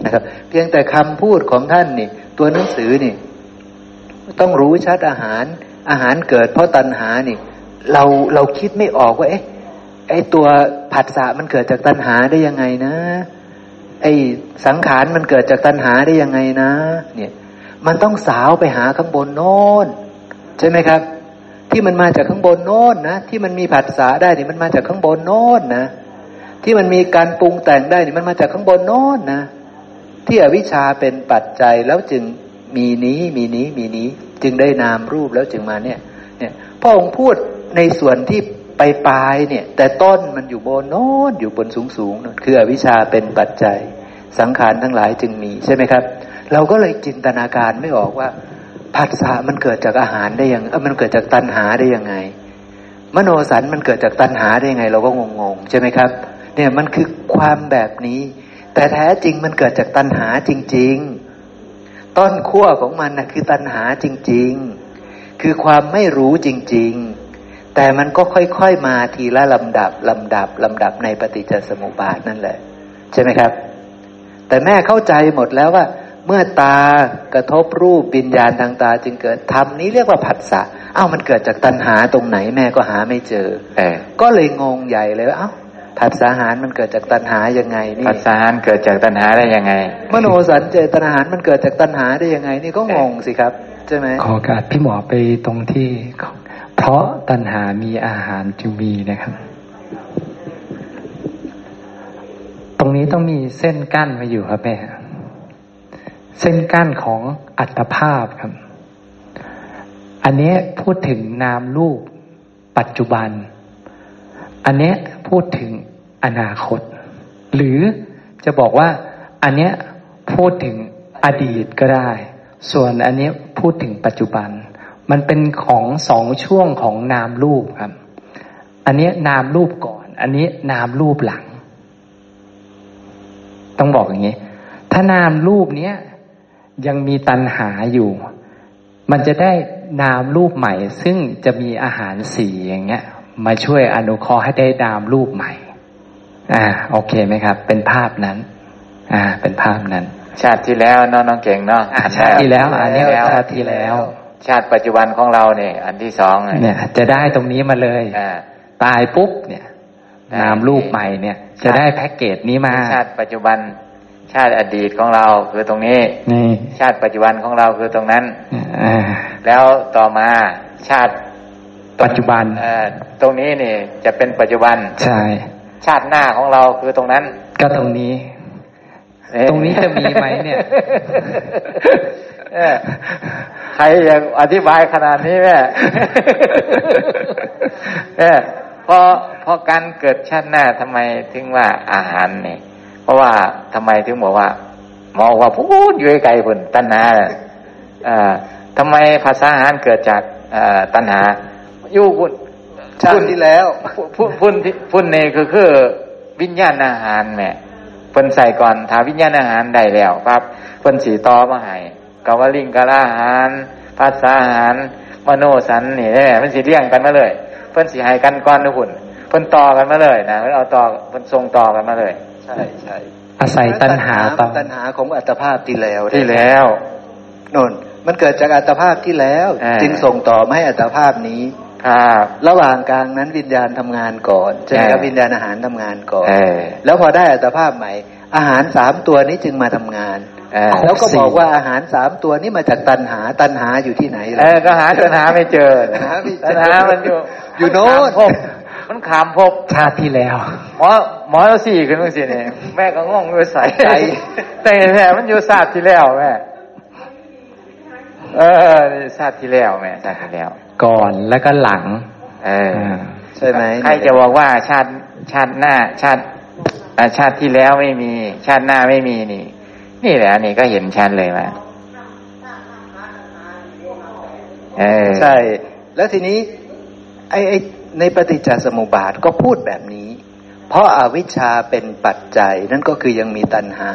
นะครับ เพียงแต่คำพูดของท่านนี่ ตัวหนังสือนี่ ต้องรู้ชัดอาหาร อาหารเกิดเพราะตัณหานี่ เราเราคิดไม่ออกว่าเอ๊ะไอตัวผัสสะมันเกิดจากตัณหาได้ยังไงนะ ไอสังขารมันเกิดจากตัณหาได้ยังไงนะ เนี่ย มันต้องสาวไปหาข้างบนโน้นใช่ไหมครับ ที่มันมาจากข้างบนโน้นนะที่มันมีผัสสะได้นี่มันมาจากข้างบนโน้นนะที่มันมีการปรุงแต่งได้นี่มันมาจากข้างบนโน้นนะที่อวิชชาเป็นปัจจัยแล้วจึงมีนี้มีนี้มีนี้จึงได้นามรูปแล้วจึงมาเนี่ยเนี่ยพระองค์พูดในส่วนที่ไปปลายเนี่ย แต่ต้นมันอยู่บนโน้นอยู่บนสูงสูงคืออวิชชาเป็นปัจจัย สังขารทั้งหลายจึงมีใช่ไหมครับ เราก็เลยจินตนาการไม่ออกว่า ผัสสะมันเกิดจากอาหารได้ยังเออมันเกิดจากตัณหาได้ยังไง มโนสันมันเกิดจากตัณหาได้ยังไง เราก็งงๆใช่ไหมครับ เนี่ยมันคือความแบบนี้ แต่แท้จริงมันเกิดจากตัณหาจริง ๆ ต้นขั้วของมันนะคือตัณหาจริง ๆ คือความไม่รู้จริง ๆ แต่มันก็ค่อยๆมาทีละลำดับลำดับลำดับในปฏิจจสมุปบาทนั่นแหละ ใช่ไหมครับ แต่แม่เข้าใจหมดแล้วว่า เมื่อตากระทบรูปปิญญาณทางตาจึงเกิดธรรมนี้เรียกว่าผัสสะอ้าวมันเกิดจากตัณหาตรงไหนแม่ก็หาไม่เจอเออก็เลยงงใหญ่เลยว่าเอ้าผัสสะหารมันเกิดจากตัณหายังไงนี่ปัสสาหารเกิดจากตัณหาได้ยังไง มโนสัญเจตนาหารมันเกิดจากตัณหาได้ยังไง นี่ก็งงสิครับใช่ไหมขอโอกาสพี่หมอไปตรงที่ เพราะตัณหามีอาหารจึงมีนะครับ ตรงนี้ต้องมีเส้นกั้นมาอยู่ครับแม่ เส้นกั้นของอัตภาพครับ อันนี้พูดถึงนามรูปปัจจุบัน อันนี้พูดถึงอนาคต หรือจะบอกว่าอันนี้พูดถึงอดีตก็ได้ ส่วนอันนี้พูดถึงปัจจุบัน มันเป็นของสองช่วงของนามรูปครับ อันนี้นามรูปก่อน อันนี้นามรูปหลัง ต้องบอกอย่างนี้ ถ้านามรูปเนี้ย ยังมีตัณหาอยู่ มันจะได้นามรูปใหม่ ซึ่งจะมีอาหารสีอย่างเงี้ย มาช่วยอนุเคราะห์ให้ได้นามรูปใหม่ อ่า โอเคไหมครับ เป็นภาพนั้น อ่า เป็นภาพนั้น ชาติที่แล้วเนาะน้องเก่งเนาะอ่าชาติที่แล้ว อันนี้ชาติที่แล้ว ชาติปัจจุบันของเราเนี่ย อันที่สองเนี่ย จะได้ตรงนี้มาเลยอ่าตายปุ๊บเนี่ย นามรูปใหม่เนี่ย จะได้แพ็กเกจนี้มาชาติปัจจุบัน ชาติอดีตของเราคือตรงนี้นี่ชาติปัจจุบันของเราคือตรงนั้นอ่าแล้วต่อมาชาติปัจจุบันเอ่อตรงนี้นี่จะเป็นปัจจุบัน ใช่ ชาติหน้าของเราคือตรงนั้น ก็ตรงนี้เอ๊ะตรงนี้จะมีไหมเนี่ยเอ๊ะใครอยากอธิบายขนาดนี้แม่เออพอพอการเกิดชาติหน้าทำไมถึงว่าอาหารเนี่ยเพ ราะว่าทำไมถึงบอกว่าหมอว่าพูดอยู่ไกลๆพุ่นตัณหาน่ะเอ่อทำไมภาษาอาหารเกิดจากเอ่อตัณหาอยู่พุ่นชาติที่แล้วพุ่นพุ่นที่พุ่นนี่คือคือวิญญาณอาหารแหม่เพิ่นใส่ก่อนถ้าวิญญาณอาหารได้แล้วครับเพิ่นสีต่อมาให้กวลิงกะลาอาหารภาษาอาหารมโนสันนี่แน่มันสีเรียงกันมาเลย เพิ่นสีให้กันก่อนนะหุ่นเพิ่นต่อกันมาเลยนะเพิ่นเอาต่อเพิ่นทรงต่อกันมาเลยใช่ใช่อาศัยตัณหาต่อตัณหาของอัตภาพที่แล้วที่แล้วนนมันเกิดจากอัตภาพที่แล้วอ่าจึงส่งต่อมาให้อัตภาพนี้ครับระหว่างกลางนั้นวิญญาณทำงานก่อนใช่ไหมครับเออวิญญาณอาหารทำงานก่อนเออแล้วพอได้อัตภาพใหม่ อาหารสามตัวนี้จึงมาทำงานเออแล้วก็บอกว่าอาหารสามตัวนี้มาจากตัณหาตัณหาอยู่ที่ไหนเอล่ะอก็หาตัณหาไม่เจอหาไม่เจอตัณหามันอยู่อยู่โน่น มันขามภพชาติที่แล้ว หมอหมอเราสี่ขึ้นมาสิเนี่ยแม่ก็งงอยู่ใส่ใจแต่แม่มันอยู่ศาสตร์ที่แล้วแม่เออนี่ศาสตร์ที่แล้วแม่ศาสตร์ที่แล้ว ก่อนแล้วก็หลัง เอออ่าใช่ไหมใครจะบอกว่าชาติชาติหน้าชาติชาติที่แล้วไม่มี ชาติหน้าไม่มีนี่ นี่แหละนี่ก็เห็นชัดเลยว่าเออใช่ แล้วทีนี้ ไอ้ไอ ในปฏิจจสมุปบาทก็พูดแบบนี้ เพราะอาวิชชาเป็นปัจจัยนั่นก็คือยังมีตัณหา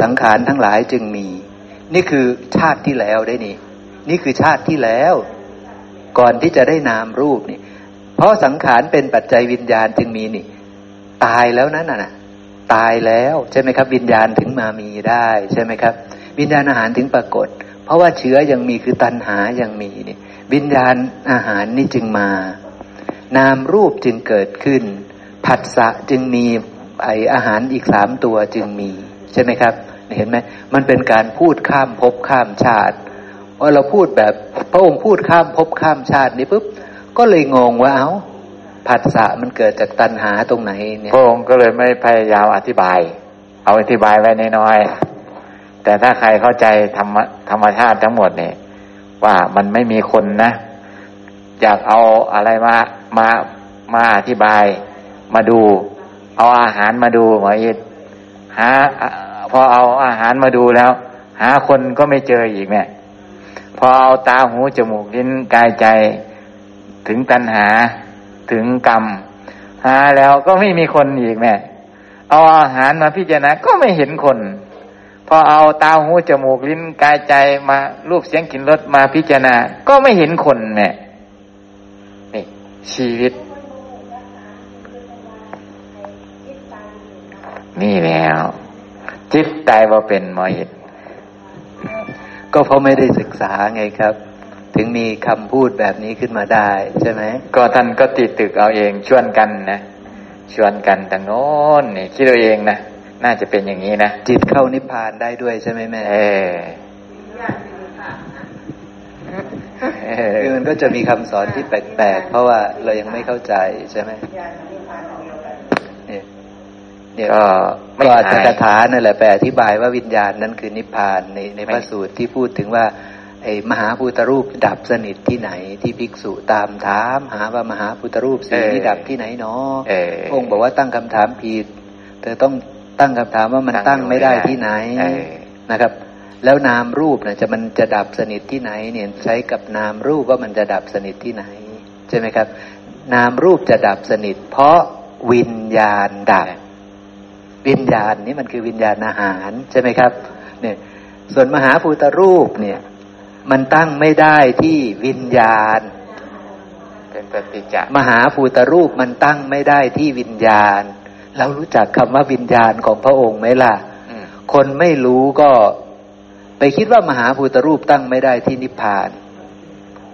สังขารทั้งหลายจึงมี นี่คือชาติที่แล้วได้นี่ นี่คือชาติที่แล้ว ก่อนที่จะได้นามรูปนี่ เพราะสังขารเป็นปัจจัยวิญญาณจึงมีนี่ ตายแล้วนั่นน่ะ ตายแล้วใช่ไหมครับ วิญญาณถึงมามีได้ใช่ไหมครับ วิญญาณอาหารถึงปรากฏ เพราะว่าเชื้อยังมีคือตัณหายังมีนี่ วิญญาณอาหารนี่จึงมา นามรูปจึงเกิดขึ้น ผัสสะจึงมีไออาหารอีกสามตัวจึงมี ใช่ไหมครับ เห็นไหมมันเป็นการพูดข้ามภพข้ามชาติว่าเราพูดแบบพระองค์พูดข้ามภพข้ามชาตินี่ปุ๊บก็เลยงงว่าเอา้าผัสสะมันเกิดจากตัณหาตรงไหนเนี่ยพระองค์ก็เลยไม่พยายามอธิบาย เอาอธิบายไว้น้อยๆแต่ถ้าใครเข้าใจธรรมธรรมชาติทั้งหมดเนี่ย ว่ามันไม่มีคนนะอยากเอาอะไรมามามาอธิบาย มาดู เอาอาหารมาดูหมออิดหาพอเอาอาหารมาดูแล้ว หาคนก็ไม่เจออีกเนี่ย พอเอาตาหูจมูกลิ้นกายใจ ถึงตัณหาถึงกรรมหาแล้วก็ไม่มีคนอีกแม่เอาอาหารมาพิจารณาก็ไม่เห็นคน พอเอาตาหูจมูกลิ้นกายใจมารูปเสียงกลิ่นรสมาพิจารณา ก็ไม่เห็นคนเนี่ยนี่ ชีวิต นี่แล้ว จิตตายว่าเป็นมอหิตก็เพราะไม่ได้ศึกษาไงครับ ถึงมีคำพูดแบบนี้ขึ้นมาได้ ใช่ไหมก็ท่านก็ติดตึกเอาเองชวนกันนะชวนกันแต่โน้นนี่คิดเอาเองนะ น่าจะเป็นอย่างนี้นะจิตเข้านิพพานได้ด้วยใช่ไหมแม่เออคือมันก็จะมีคำสอนที่แปลกๆ เพราะว่าเรายังไม่เข้าใจใช่ไหมเนี่ยเนี่ยก็อัตถกถานั่นแหละแปลอธิบายว่าวิญญาณนั้นคือนิพพานในในพระสูตรที่พูดถึงว่า ไอ้มหาพุทธรูปดับสนิทที่ไหนที่ภิกษุตามถาม หาว่ามหาพุทธรูปสีนี้ดับที่ไหนเนาะองค์บอกว่าตั้งคำถามผิด เธอต้อง ตั้งคำถามว่ามันตั้งไม่ได้ที่ไหนนะครับ แล้วนามรูปนะจะมันจะดับสนิทที่ไหน เนี่ยใช้กับนามรูปว่ามันจะดับสนิทที่ไหน ใช่ไหมครับ นามรูปจะดับสนิท เพราะวิญญาณดับ วิญญาณนี้มันคือวิญญาณอาหารใช่ไหมครับ เนี่ย ส่วนมหาภูตรูปเนี่ย มันตั้งไม่ได้ที่วิญญาณ เป็นปฏิจจมหาภูตรูปมันตั้งไม่ได้ที่วิญญาณ เรารู้จักคำว่าวิญญาณของพระองค์ไหมล่ะ คนไม่รู้ก็ไปคิดว่ามหาภูตรูปตั้งไม่ได้ที่นิพพาน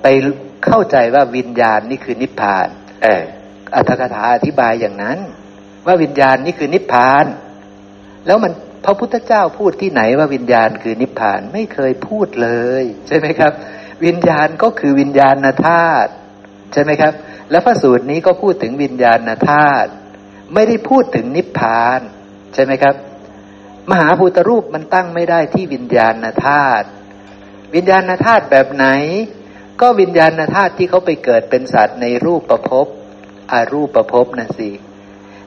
ไปเข้าใจว่าวิญญาณนี่คือนิพพาน เอออัตถกถาอธิบายอย่างนั้น ว่าวิญญาณนี่คือนิพพาน แล้วมันพระพุทธเจ้าพูดที่ไหนว่าวิญญาณคือนิพพานไม่เคยพูดเลย ใช่ไหมครับ วิญญาณก็คือวิญญาณธาตุใช่ไหมครับ แล้วพระสูตรนี้ก็พูดถึงวิญญาณธาตุ ไม่ได้พูดถึงนิพพาน ใช่ไหมครับ มหาภูตรูปมันตั้งไม่ได้ที่วิญญาณธาตุวิญญาณธาตุแบบไหน ก็วิญญาณธาตุที่เขาไปเกิดเป็นสัตว์ในรูปประพบอารูปประพบนะสิ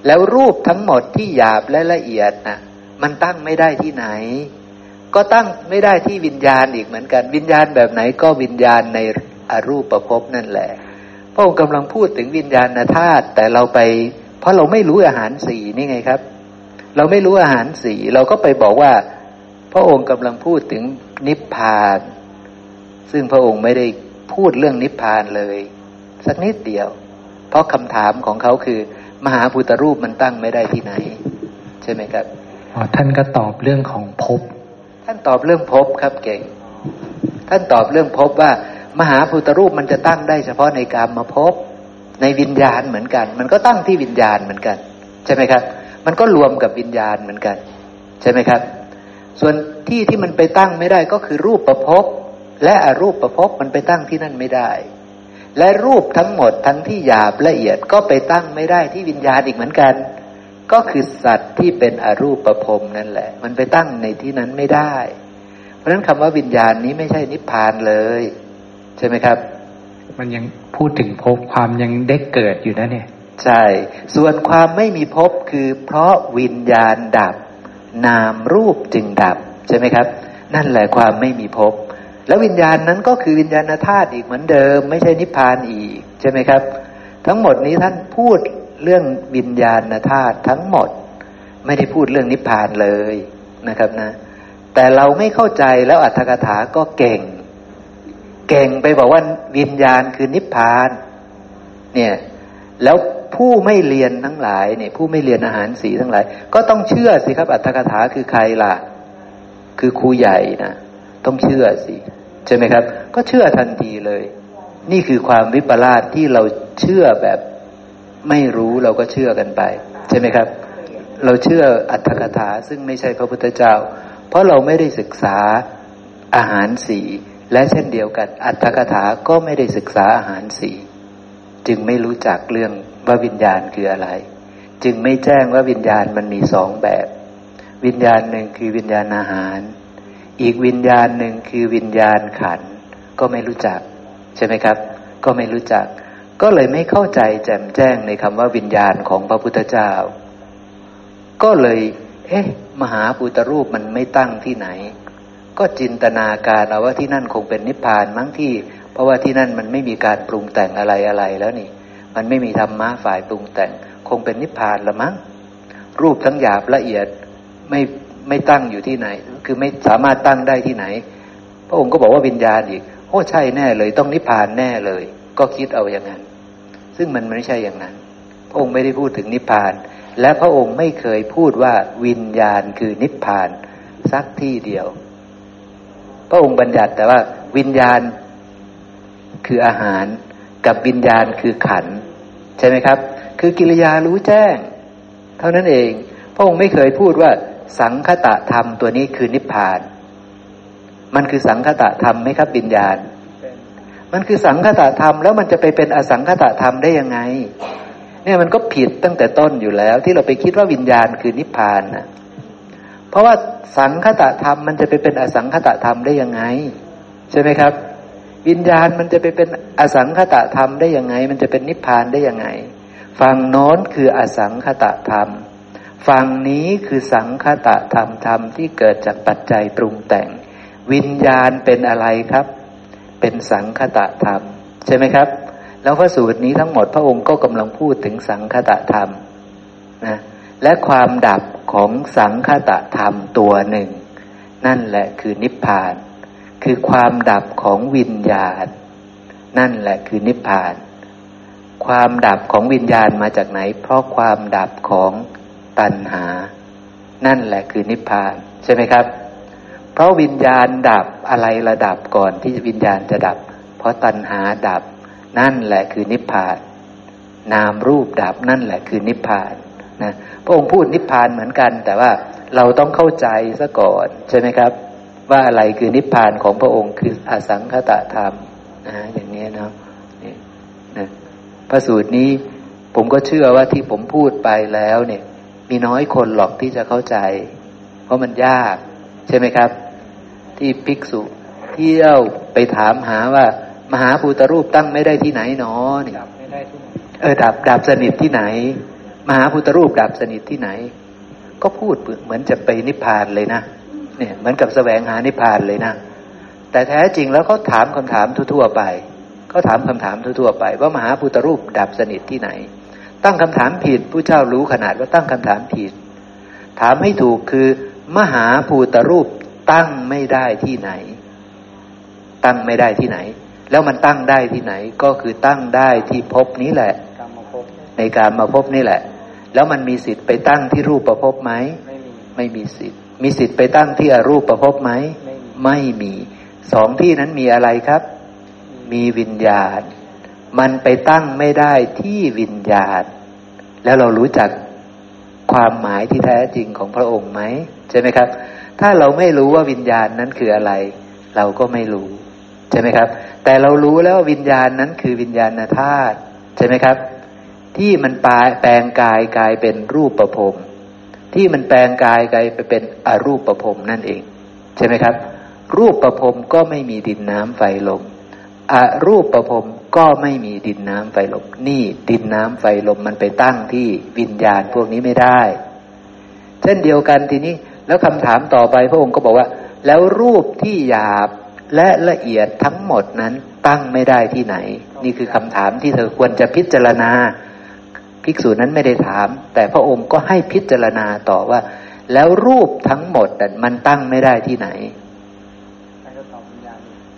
แล้วรูปทั้งหมดที่หยาบและละเอียดนะมันตั้งไม่ได้ที่ไหน ก็ตั้งไม่ได้ที่วิญญาณอีกเหมือนกัน วิญญาณแบบไหนก็วิญญาณในอรูปประพบนั่นแหละพระองค์กำลังพูดถึงวิญญาณธาตุแต่เราไป เพราะเราไม่รู้อาหารสีนี่ไงครับ เราไม่รู้อาหารสีเราก็ไปบอกว่า พระองค์กำลังพูดถึงนิพพาน ซึ่งพระองค์ไม่ได้พูดเรื่องนิพพานเลย สักนิดเดียว เพราะคำถามของเขาคือ มหาพุทธรูปมันตั้งไม่ได้ที่ไหน ใช่ไหมครับอ๋อท่านก็ตอบเรื่องของภพท่านตอบเรื่องภพครับเก่ง ท่านตอบเรื่องภพว่า มหาพุทธรูปมันจะตั้งได้เฉพาะในการมาภพ ในวิญญาณเหมือนกัน มันก็ตั้งที่วิญญาณเหมือนกัน ใช่ไหมครับ มันก็รวมกับวิญญาณเหมือนกัน ใช่ไหมครับ ส่วนที่ที่มันไปตั้งไม่ได้ก็คือรูปประพบและอรูปประพบมันไปตั้งที่นั่นไม่ได้ และรูปทั้งหมดทั้งที่หยาบละเอียดก็ไปตั้งไม่ได้ที่วิญญาณอีกเหมือนกัน ก็คือสัตว์ที่เป็นอรูปประพรมนั่นแหละ มันไปตั้งในที่นั้นไม่ได้ เพราะฉะนั้นคำว่าวิญญาณนี้ไม่ใช่นิพพานเลย ใช่ไหมครับ มันยังพูดถึงพบความยังได้เกิดอยู่นะเนี่ย ใช่ ส่วนความไม่มีภพคือเพราะวิญญาณดับ นามรูปจึงดับ ใช่ไหมครับ นั่นแหละความไม่มีภพแล้ววิญญาณนั้นก็คือวิญญาณธาตุอีกเหมือนเดิม ไม่ใช่นิพพานอีก ใช่ไหมครับ ทั้งหมดนี้ท่านพูดเรื่องวิญญาณธาตุทั้งหมด ไม่ได้พูดเรื่องนิพพานเลยนะครับนะ แต่เราไม่เข้าใจแล้วอัตถกถาก็เก่ง เก่งไปบอกว่าวิญญาณคือนิพพาน เนี่ย แล้วผู้ไม่เรียนทั้งหลายเนี่ย ผู้ไม่เรียนอาหารสีทั้งหลาย ก็ต้องเชื่อสิครับ อัตถกถาคือใครล่ะ คือครูใหญ่นะต้องเชื่อสิใช่ไหมครับ ก็เชื่อทันทีเลย นี่คือความวิปลาสที่เราเชื่อแบบไม่รู้เราก็เชื่อกันไป ใช่ไหมครับ เราเชื่ออัตถกถาซึ่งไม่ใช่พระพุทธเจ้า เพราะเราไม่ได้ศึกษาอาหารสี และเช่นเดียวกัน อัตถกถาก็ไม่ได้ศึกษาอาหารสีจึงไม่รู้จักเรื่องว่าวิญญาณคืออะไร จึงไม่แจ้งว่าวิญญาณมันมีสองแบบ วิญญาณหนึ่งคือวิญญาณอาหาร อีกวิญญาณหนึ่งคือวิญญาณขันก็ไม่รู้จัก ใช่ไหมครับ ก็ไม่รู้จัก ก็เลยไม่เข้าใจแจ่มแจ้งในคำว่าวิญญาณของพระพุทธเจ้า ก็เลย เอ๊ะ มหาปุตรูปมันไม่ตั้งที่ไหน ก็จินตนาการเอาว่าที่นั่นคงเป็นนิพพานมั้งที่ เพราะว่าที่นั่นมันไม่มีการปรุงแต่งอะไรอะไรแล้วนี่ มันไม่มีธรรมะฝ่ายปรุงแต่ง คงเป็นนิพพานละมั้งรูปทั้งหยาบละเอียดไม่ไม่ตั้งอยู่ที่ไหน คือไม่สามารถตั้งได้ที่ไหน พระองค์ก็บอกว่าวิญญาณอีกโอ้ใช่แน่เลย ต้องนิพพานแน่เลย ก็คิดเอาอย่างนั้น ซึ่งมันไม่ใช่อย่างนั้น พระองค์ไม่ได้พูดถึงนิพพาน และพระองค์ไม่เคยพูดว่าวิญญาณคือนิพพานสักที่เดียว พระองค์บัญญัติแต่ว่าวิญญาณคืออาหารกับวิญญาณคือขัน ใช่ไหมครับ คือกิริยารู้แจ้ง เท่านั้นเอง พระองค์ไม่เคยพูดว่า สังคตะธรรมตัวนี้คือนิพพาน มันคือสังคตะธรรมไหมครับวิญญาณ มันคือสังคตะธรรมแล้วมันจะไปเป็นอสังคตะธรรมได้ยังไง เนี่ยมันก็ผิดตั้งแต่ต้นอยู่แล้ว ที่เราไปคิดว่าวิญญาณคือนิพพานนะ เพราะว่าสังคตะธรรมมันจะไปเป็นอสังคตะธรรมได้ยังไง ใช่ไหมครับ วิญญาณมันจะไปเป็นอสังขตะธรรมได้ยังไง มันจะเป็นนิพพานได้ยังไง ฝั่งโน้นคืออสังขตะธรรม ฝั่งนี้คือสังคตะธรรมธรรมที่เกิดจากปัจจัยปรุงแต่ง วิญญาณเป็นอะไรครับ เป็นสังคตะธรรม ใช่ไหมครับ แล้วพระสูตรนี้ทั้งหมดพระองค์ก็กำลังพูดถึงสังคตะธรรมนะและความดับ ของสังคตะธรรมตัวหนึ่ง นั่นแหละคือนิพพาน คือความดับของวิญญาณ นั่นแหละคือนิพพาน ความดับของวิญญาณมาจากไหน เพราะความดับของตัณหา นั่นแหละคือนิพพานใช่ไหมครับ เพราะวิญญาณดับอะไรระดับก่อนที่วิญญาณจะดับ เพราะตัณหาดับ นั่นแหละคือนิพพาน นามรูปดับนั่นแหละคือนิพพานนะพระ องค์พูดนิพพานเหมือนกัน แต่ว่าเราต้องเข้าใจซะก่อนใช่ไหมครับ ว่าอะไรคือนิพพานของพระองค์คืออสังคตธรรมนะอย่างนี้นะนี่นะพระสูตรนี้ผมก็เชื่อว่าที่ผมพูดไปแล้วเนี่ย มีน้อยคนหรอกที่จะเข้าใจ เพราะมันยาก ใช่ไหมครับ ที่ภิกษุเที่ยวไปถามหาว่า มหาภูตรูปตั้งไม่ได้ที่ไหนเนาะเนี่ยเออดับดับสนิทที่ไหน มหาพุทธรูปดับสนิทที่ไหน ก็พูดเหมือนจะไปนิพพานเลยนะเนี่ยเหมือนกับแสวงหานิพพานเลยนะแต่แท้จริงแล้วเขาถามคำถามทั่วๆไปเขาถามคำถามทั่วๆไป ว่ามหาพุทธรูปดับสนิทที่ไหน ตั้งคำถามผิดผู้เจ้ารู้ขนาดว่าตั้งคำถามผิด ถามให้ถูกคือ มหาภูตรูปตั้งไม่ได้ที่ไหน ตั้งไม่ได้ที่ไหน แล้วมันตั้งได้ที่ไหน ก็คือตั้งได้ที่พบนี้แหละ ในการมาพบนี่แหละ แล้วมันมีสิทธิ์ไปตั้งที่รูปประพบไหมไม่มีสิทธิ์ มีสิทธิ์ไปตั้งที่อรูปประพบไหมไม่มีสองที่นั้นมีอะไรครับ มีวิญญาณ มันไปตั้งไม่ได้ที่วิญญาณ แล้วเรารู้จักความหมายที่แท้จริงของพระองค์ไหมใช่ไหมครับ ถ้าเราไม่รู้ว่าวิญญาณนั้นคืออะไร เราก็ไม่รู้ใช่ไหมครับ แต่เรารู้แล้วว่าวิญญาณนั้นคือวิญญาณธาตุใช่ไหมครับ ที่มันปแปลงกายกลายเป็นรูปประพรมที่มันแปลงกายกลายไปเป็นอรูปประพรมนั่นเอง ใช่ไหมครับ รูปประพรมก็ไม่มีดินน้ำไฟลมอรูปประพรมก็ไม่มีดินน้ำไฟลมนี่ดินน้ำไฟลมมันไปตั้งที่วิญญาณพวกนี้ไม่ได้ เช่นเดียวกันทีนี้แล้วคำถามต่อไปพระองค์ก็บอกว่า แล้วรูปที่หยาบและละเอียดทั้งหมดนั้นตั้งไม่ได้ที่ไหน นี่คือคำถามที่เธอควรจะพิจารณา ภิกษุนั้นไม่ได้ถาม แต่พระองค์ก็ให้พิจารณาต่อว่า แล้วรูปทั้งหมดมันตั้งไม่ได้ที่ไหน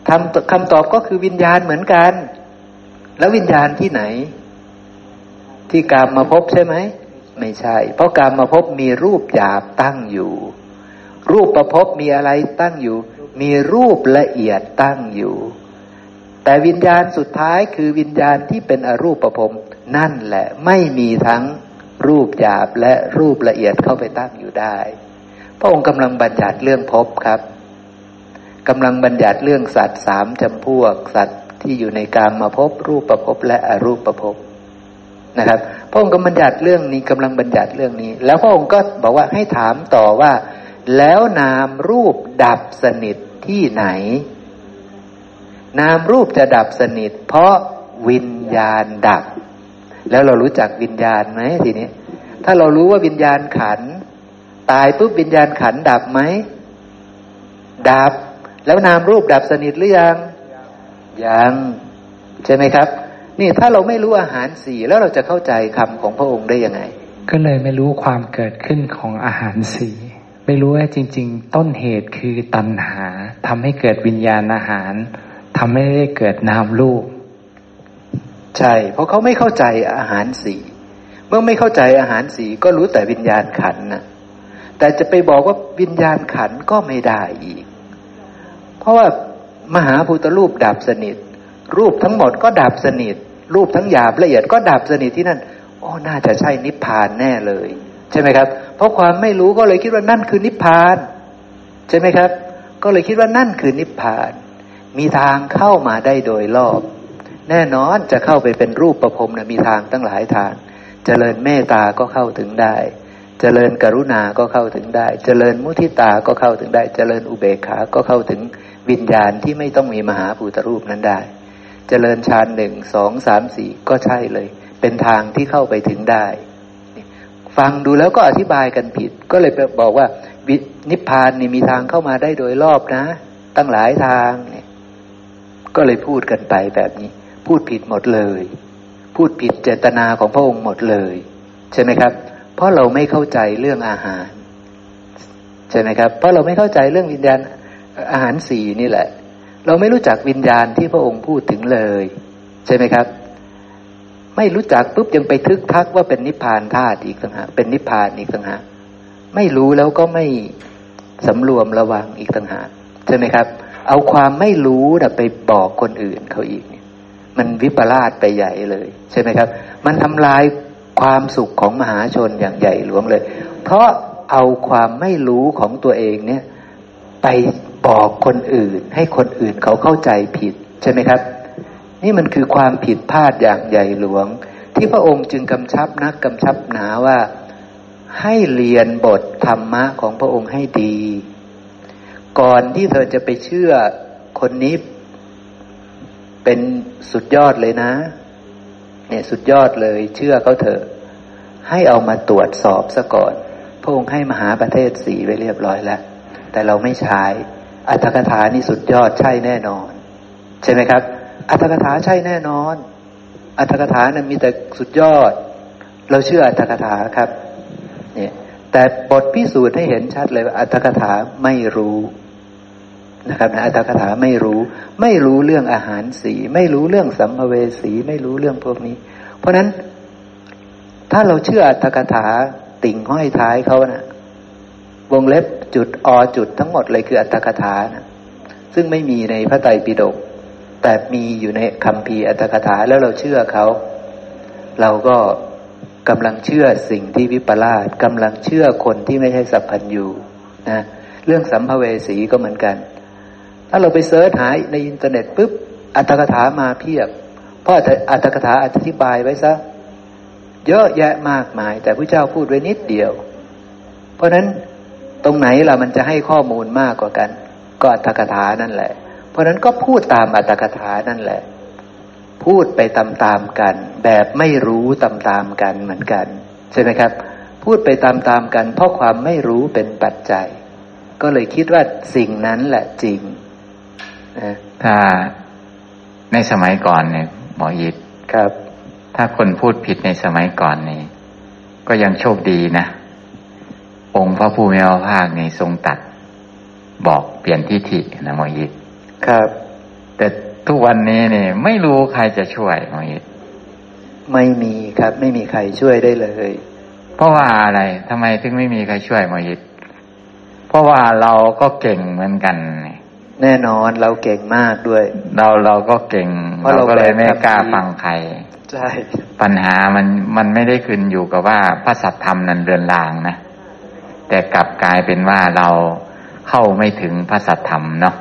คำคำตอบก็คือวิญญาณเหมือนกัน แล้ววิญญาณที่ไหน ที่กามมาพบใช่ไหมไม่ใช่ เพราะกามมาพบมีรูปหยาบตั้งอยู่ รูปประพบมีอะไรตั้งอยู่ มีรูปละเอียดตั้งอยู่ แต่วิญญาณสุดท้ายคือวิญญาณที่เป็นอรูปประพรม นั่นแหละไม่มีทั้งรูปหยาบและรูปละเอียดเข้าไปตั้งอยู่ได้ พระองค์กำลังบัญญัติเรื่องพบครับกำลังบัญญัติเรื่องสัตว์สามจำพวก สัตว์ที่อยู่ในกามมาพบรูปประพบและอรูปประพบนะครับ พระองค์ก็บัญญัติเรื่องนี้กำลังบัญญัติเรื่องนี้ แล้วพระองค์ก็บอกว่าให้ถามต่อว่า แล้วนามรูปดับสนิทที่ไหน นามรูปจะดับสนิท เพราะวิญญาณดับ แล้วเรารู้จักวิญญาณไหมทีนี้ ถ้าเรารู้ว่าวิญญาณขัน ตายปุ๊บวิญญาณขันดับไหม ดับ แล้วนามรูปดับสนิทหรือยัง ยัง ใช่ไหมครับ นี่ถ้าเราไม่รู้อาหารสี่แล้วเราจะเข้าใจคำของพระองค์ได้ยังไง ก็เลยไม่รู้ความเกิดขึ้นของอาหารสี่ไม่รู้ว่าจริง ๆ ต้นเหตุคือตัณหาทำให้เกิดวิญญาณอาหารทำให้ได้เกิดนามรูป ใช่ เพราะเขาไม่เข้าใจอาหารสีเมื่อไม่เข้าใจอาหารสีก็รู้แต่วิญญาณขันนะแต่จะไปบอกว่าวิญญาณขันก็ไม่ได้อีก เพราะว่ามหาพุทธรูปดับสนิท รูปทั้งหมดก็ดับสนิท รูปทั้งหยาบละเอียดก็ดับสนิทที่นั่นโอ้น่าจะใช่นิพพานแน่เลย ใช่ไหมครับ เพราะความไม่รู้ก็เลยคิดว่านั่นคือนิพพาน ใช่ไหมครับ ก็เลยคิดว่านั่นคือนิพพาน มีทางเข้ามาได้โดยรอบ แน่นอนจะเข้าไปเป็นรูปประพรมนะมีทางตั้งหลายทางเจริญเมตตาก็เข้าถึงได้เจริญกรุณาก็เข้าถึงได้เจริญมุทิตาก็เข้าถึงได้เจริญอุเบกขาก็เข้าถึงวิญญาณที่ไม่ต้องมีมหาภูตรูปนั้นได้เจริญฌานหนึ่งสองสามสี่ก็ใช่เลย เป็นทางที่เข้าไปถึงได้ ฟังดูแล้วก็อธิบายกันผิด ก็เลยบอกว่านิพพานนี่มีทางเข้ามาได้โดยรอบนะ ตั้งหลายทางเนี่ยก็เลยพูดกันไปแบบนี้ พูดผิดหมดเลย พูดผิดเจตนาของพระองค์หมดเลย ใช่ไหมครับ เพราะเราไม่เข้าใจเรื่องอาหาร ใช่ไหมครับ เพราะเราไม่เข้าใจเรื่องวิญญาณอาหารสี่นี่แหละ เราไม่รู้จักวิญญาณที่พระองค์พูดถึงเลย ใช่ไหมครับ ไม่รู้จักปุ๊บยังไปทึกทักว่าเป็นนิพพานธาตุอีกต่างหากเป็นนิพพานอีกต่างหากไม่รู้แล้วก็ไม่สำรวมระวังอีกต่างหากใช่ไหมครับ เอาความไม่รู้นะไปบอกคนอื่นเขาอีก มันวิปลาสไปใหญ่เลย ใช่ไหมครับ มันทำลายความสุขของมหาชนอย่างใหญ่หลวงเลย เพราะเอาความไม่รู้ของตัวเองเนี่ยไปบอกคนอื่น ให้คนอื่นเขาเข้าใจผิดใช่ไหมครับ นี่มันคือความผิดพลาดอย่างใหญ่หลวง ที่พระองค์จึงกำชับนักกำชับหนาว่าให้เรียนบทธรรมะของพระองค์ให้ดี ก่อนที่เธอจะไปเชื่อคนนี้ เป็นสุดยอดเลยนะ เนี่ยสุดยอดเลยเชื่อเขาเถอะ ให้เอามาตรวจสอบซะก่อน พระองค์ให้มหาประเทศสีไว้เรียบร้อยแล้ว แต่เราไม่ใช้ อัตถกถานี่สุดยอดใช่แน่นอน ใช่ไหมครับ อัตถกถาใช่แน่นอน อัตถกถานั้นมีแต่สุดยอด เราเชื่ออัตถกถาครับ เนี่ยแต่บทพิสูจน์ให้เห็นชัดเลยว่าอัตถกถาไม่รู้ นะครับนะอัตถกถาไม่รู้ ไม่รู้เรื่องอาหารสี ไม่รู้เรื่องสัมภเวสี ไม่รู้เรื่องพวกนี้ เพราะนั้น ถ้าเราเชื่ออัตถกถาติ่งห้อยท้ายเขานะ่ะ วงเล็บจุดอจุดทั้งหมดเลยคืออรรถกถานะซึ่งไม่มีในพระไตรปิฎกแต่มีอยู่ในคัมภีร์อรรถกถาแล้วเราเชื่อเขาเราก็กำลังเชื่อสิ่งที่วิปลาสกำลังเชื่อคนที่ไม่ใช่สัพพัญญูนะเรื่องสัมภเวสีก็เหมือนกัน ถ้าเราไป search หาในอินเทอร์เน็ตปุ๊บอรรถกถามาเพียบ เพราะอรรถกถาอธิบายไว้ซะเยอะแยะมากมาย แต่พระเจ้าพูดไว้นิดเดียว เพราะนั้นตรงไหนล่ะมันจะให้ข้อมูลมากกว่ากัน ก็อัตถกถานั่นแหละ เพราะนั้นก็พูดตามอัตถกถานั่นแหละ พูดไปตามๆกัน แบบไม่รู้ตามๆกันเหมือนกัน ใช่ไหมครับ พูดไปตามๆกัน เพราะความไม่รู้เป็นปัจจัย ก็เลยคิดว่าสิ่งนั้นแหละจริง ถ้าในสมัยก่อนเนี่ยหมอยิดครับ ถ้าคนพูดผิดในสมัยก่อนนี่ก็ยังโชคดีนะ องค์พระผู้มีพระภาคนี่ทรงตัดบอกเปลี่ยนทิฏฐินะหมอยิดครับ แต่ทุกวันนี้นี่ไม่รู้ใครจะช่วยหมอยิดไม่มีครับ ไม่มีใครช่วยได้เลย เพราะว่าอะไรทำไมถึงไม่มีใครช่วยหมอยิดเพราะว่าเราก็เก่งเหมือนกันนี่ แน่นอนเราเก่งมากด้วย เราเราก็เก่งเพราะเราเราก็เลยไม่แบกกล้าทำดีฟังใครใช่ปัญหามันมันไม่ได้ขึ้นอยู่กับว่าพระสัทธรรมนั้นเรือนรางนะแต่กลับกลายเป็นว่าเราเข้าไม่ถึงพระสัทธรรมเนาะ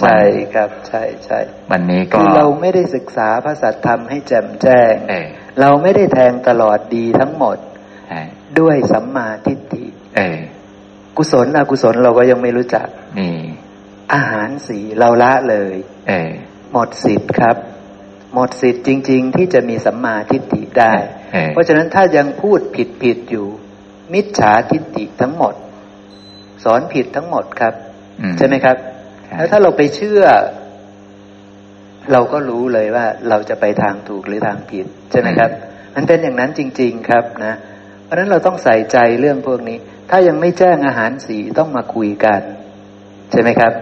ใช่ครับใช่ใช่วันนี้ก็คือเราไม่ได้ศึกษาพระสัทธรรมให้แจ่มแจ้งเออเราไม่ได้แทงตลอดดีทั้งหมดใช่ด้วยสัมมาทิฏฐิเออกุศลอกุศลเราก็ยังไม่รู้จักนี่ อาหารสีเราละเลย เออหมดสิทธิ์ครับ หมดสิทธิ์จริง ๆ ที่จะมีสัมมาทิฏฐิได้เออเพราะฉะนั้นถ้ายังพูดผิดผิดๆอยู่ มิจฉาทิฏฐิทั้งหมด สอนผิดทั้งหมดครับอืใช่ไหมครับใช่แล้วถ้าเราไปเชื่อ เราก็รู้เลยว่าเราจะไปทางถูกหรือทางผิด ใช่ไหมครับ มันเป็นอย่างนั้นจริง ๆ ครับนะ เพราะฉะนั้นเราต้องใส่ใจเรื่องพวกนี้ ถ้ายังไม่แจ้งอาหารสีต้องมาคุยกัน ใช่ไหมครับ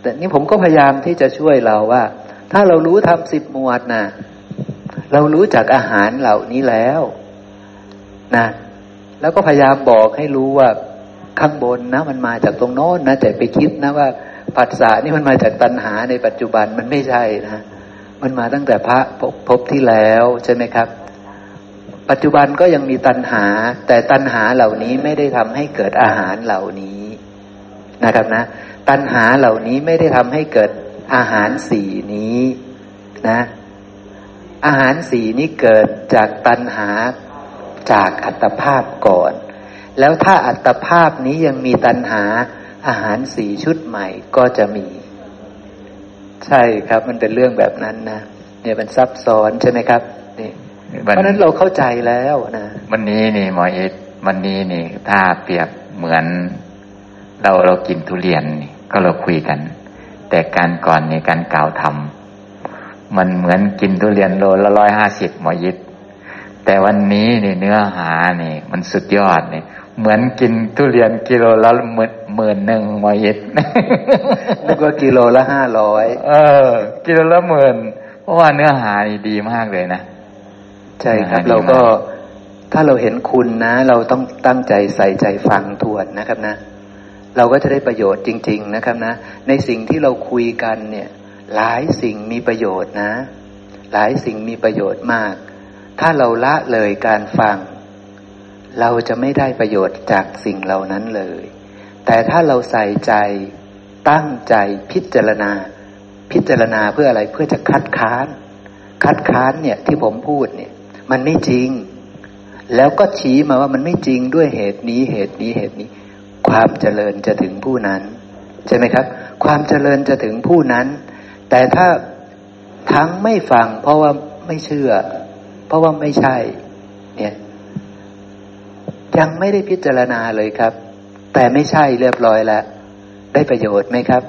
แต่นี่ผมก็พยายามที่จะช่วยเราว่า ถ้าเรารู้ทำสิบหมวดนะเรารู้จักอาหารเหล่านี้แล้วนะแล้วก็พยายามบอกให้รู้ว่าข้างบนนะ มันมาจากตรงโน้นนะแต่ไปคิดนะว่าผัสสะนี่มันมาจากตัณหาในปัจจุบันมันไม่ใช่นะมันมาตั้งแต่พระพภพที่แล้วใช่ไหมครับ ปัจจุบันก็ยังมีตัณหา แต่ตัณหาเหล่านี้ไม่ได้ทำให้เกิดอาหารเหล่านี้นะครับนะ ตัณหาเหล่านี้ไม่ได้ทำให้เกิดอาหารสีนี้นะ อาหารสีนี้เกิดจากตัณหาจากอัตภาพก่อน แล้วถ้าอัตภาพนี้ยังมีตัณหาอาหารสีชุดใหม่ก็จะมี ใช่ครับมันเป็นเรื่องแบบนั้นนะเนี่ยมันซับซ้อนใช่ไหมครับนี่เพวันราะฉะนั้นเราเข้าใจแล้วนะวันนี้นี่หมอเอ็ดวันนี้นี่ ถ้าเปรียบเหมือนเราเรากินทุเรียนนี่ ก็เราคุยกัน แต่การก่อนในการกล่าวทำมันเหมือนกินทุเรียนโลละร้อยห้าสิบหมอยิดแต่วันนี้นี่เนื้อหานี่ มันสุดยอดนี่เหมือนกินทุเรียนกิโลละหมื่นหมื่นหนึ่งหมอยิดนึกว่ากิโลละห้าร้อยเออ กิโลละหมื่นเพราะว่าเนื้อหานี่ดีมากเลยนะใช่ครับอ่าดีเราก็มากถ้าเราเห็นคุณนะ เราต้องตั้งใจใส่ใจฟังทวนนะครับนะ เราก็จะได้ประโยชน์จริง ๆนะครับนะ ในสิ่งที่เราคุยกันเนี่ย หลายสิ่งมีประโยชน์นะ หลายสิ่งมีประโยชน์มาก ถ้าเราละเลยการฟัง เราจะไม่ได้ประโยชน์จากสิ่งเหล่านั้นเลย แต่ถ้าเราใส่ใจตั้งใจพิจารณา พิจารณาเพื่ออะไรเพื่อจะคัดค้าน คัดค้านเนี่ยที่ผมพูดเนี่ย มันไม่จริง แล้วก็ชี้มาว่ามันไม่จริงด้วยเหตุนี้เหตุนี้เหตุนี้ ความเจริญจะถึงผู้นั้น ใช่ไหมครับ ความเจริญจะถึงผู้นั้น แต่ถ้าทั้งไม่ฟัง เพราะว่าไม่เชื่อ เพราะว่าไม่ใช่ เนี่ย ยังไม่ได้พิจารณาเลยครับ แต่ไม่ใช่เรียบร้อยแล้ว ได้ประโยชน์ไหมครับ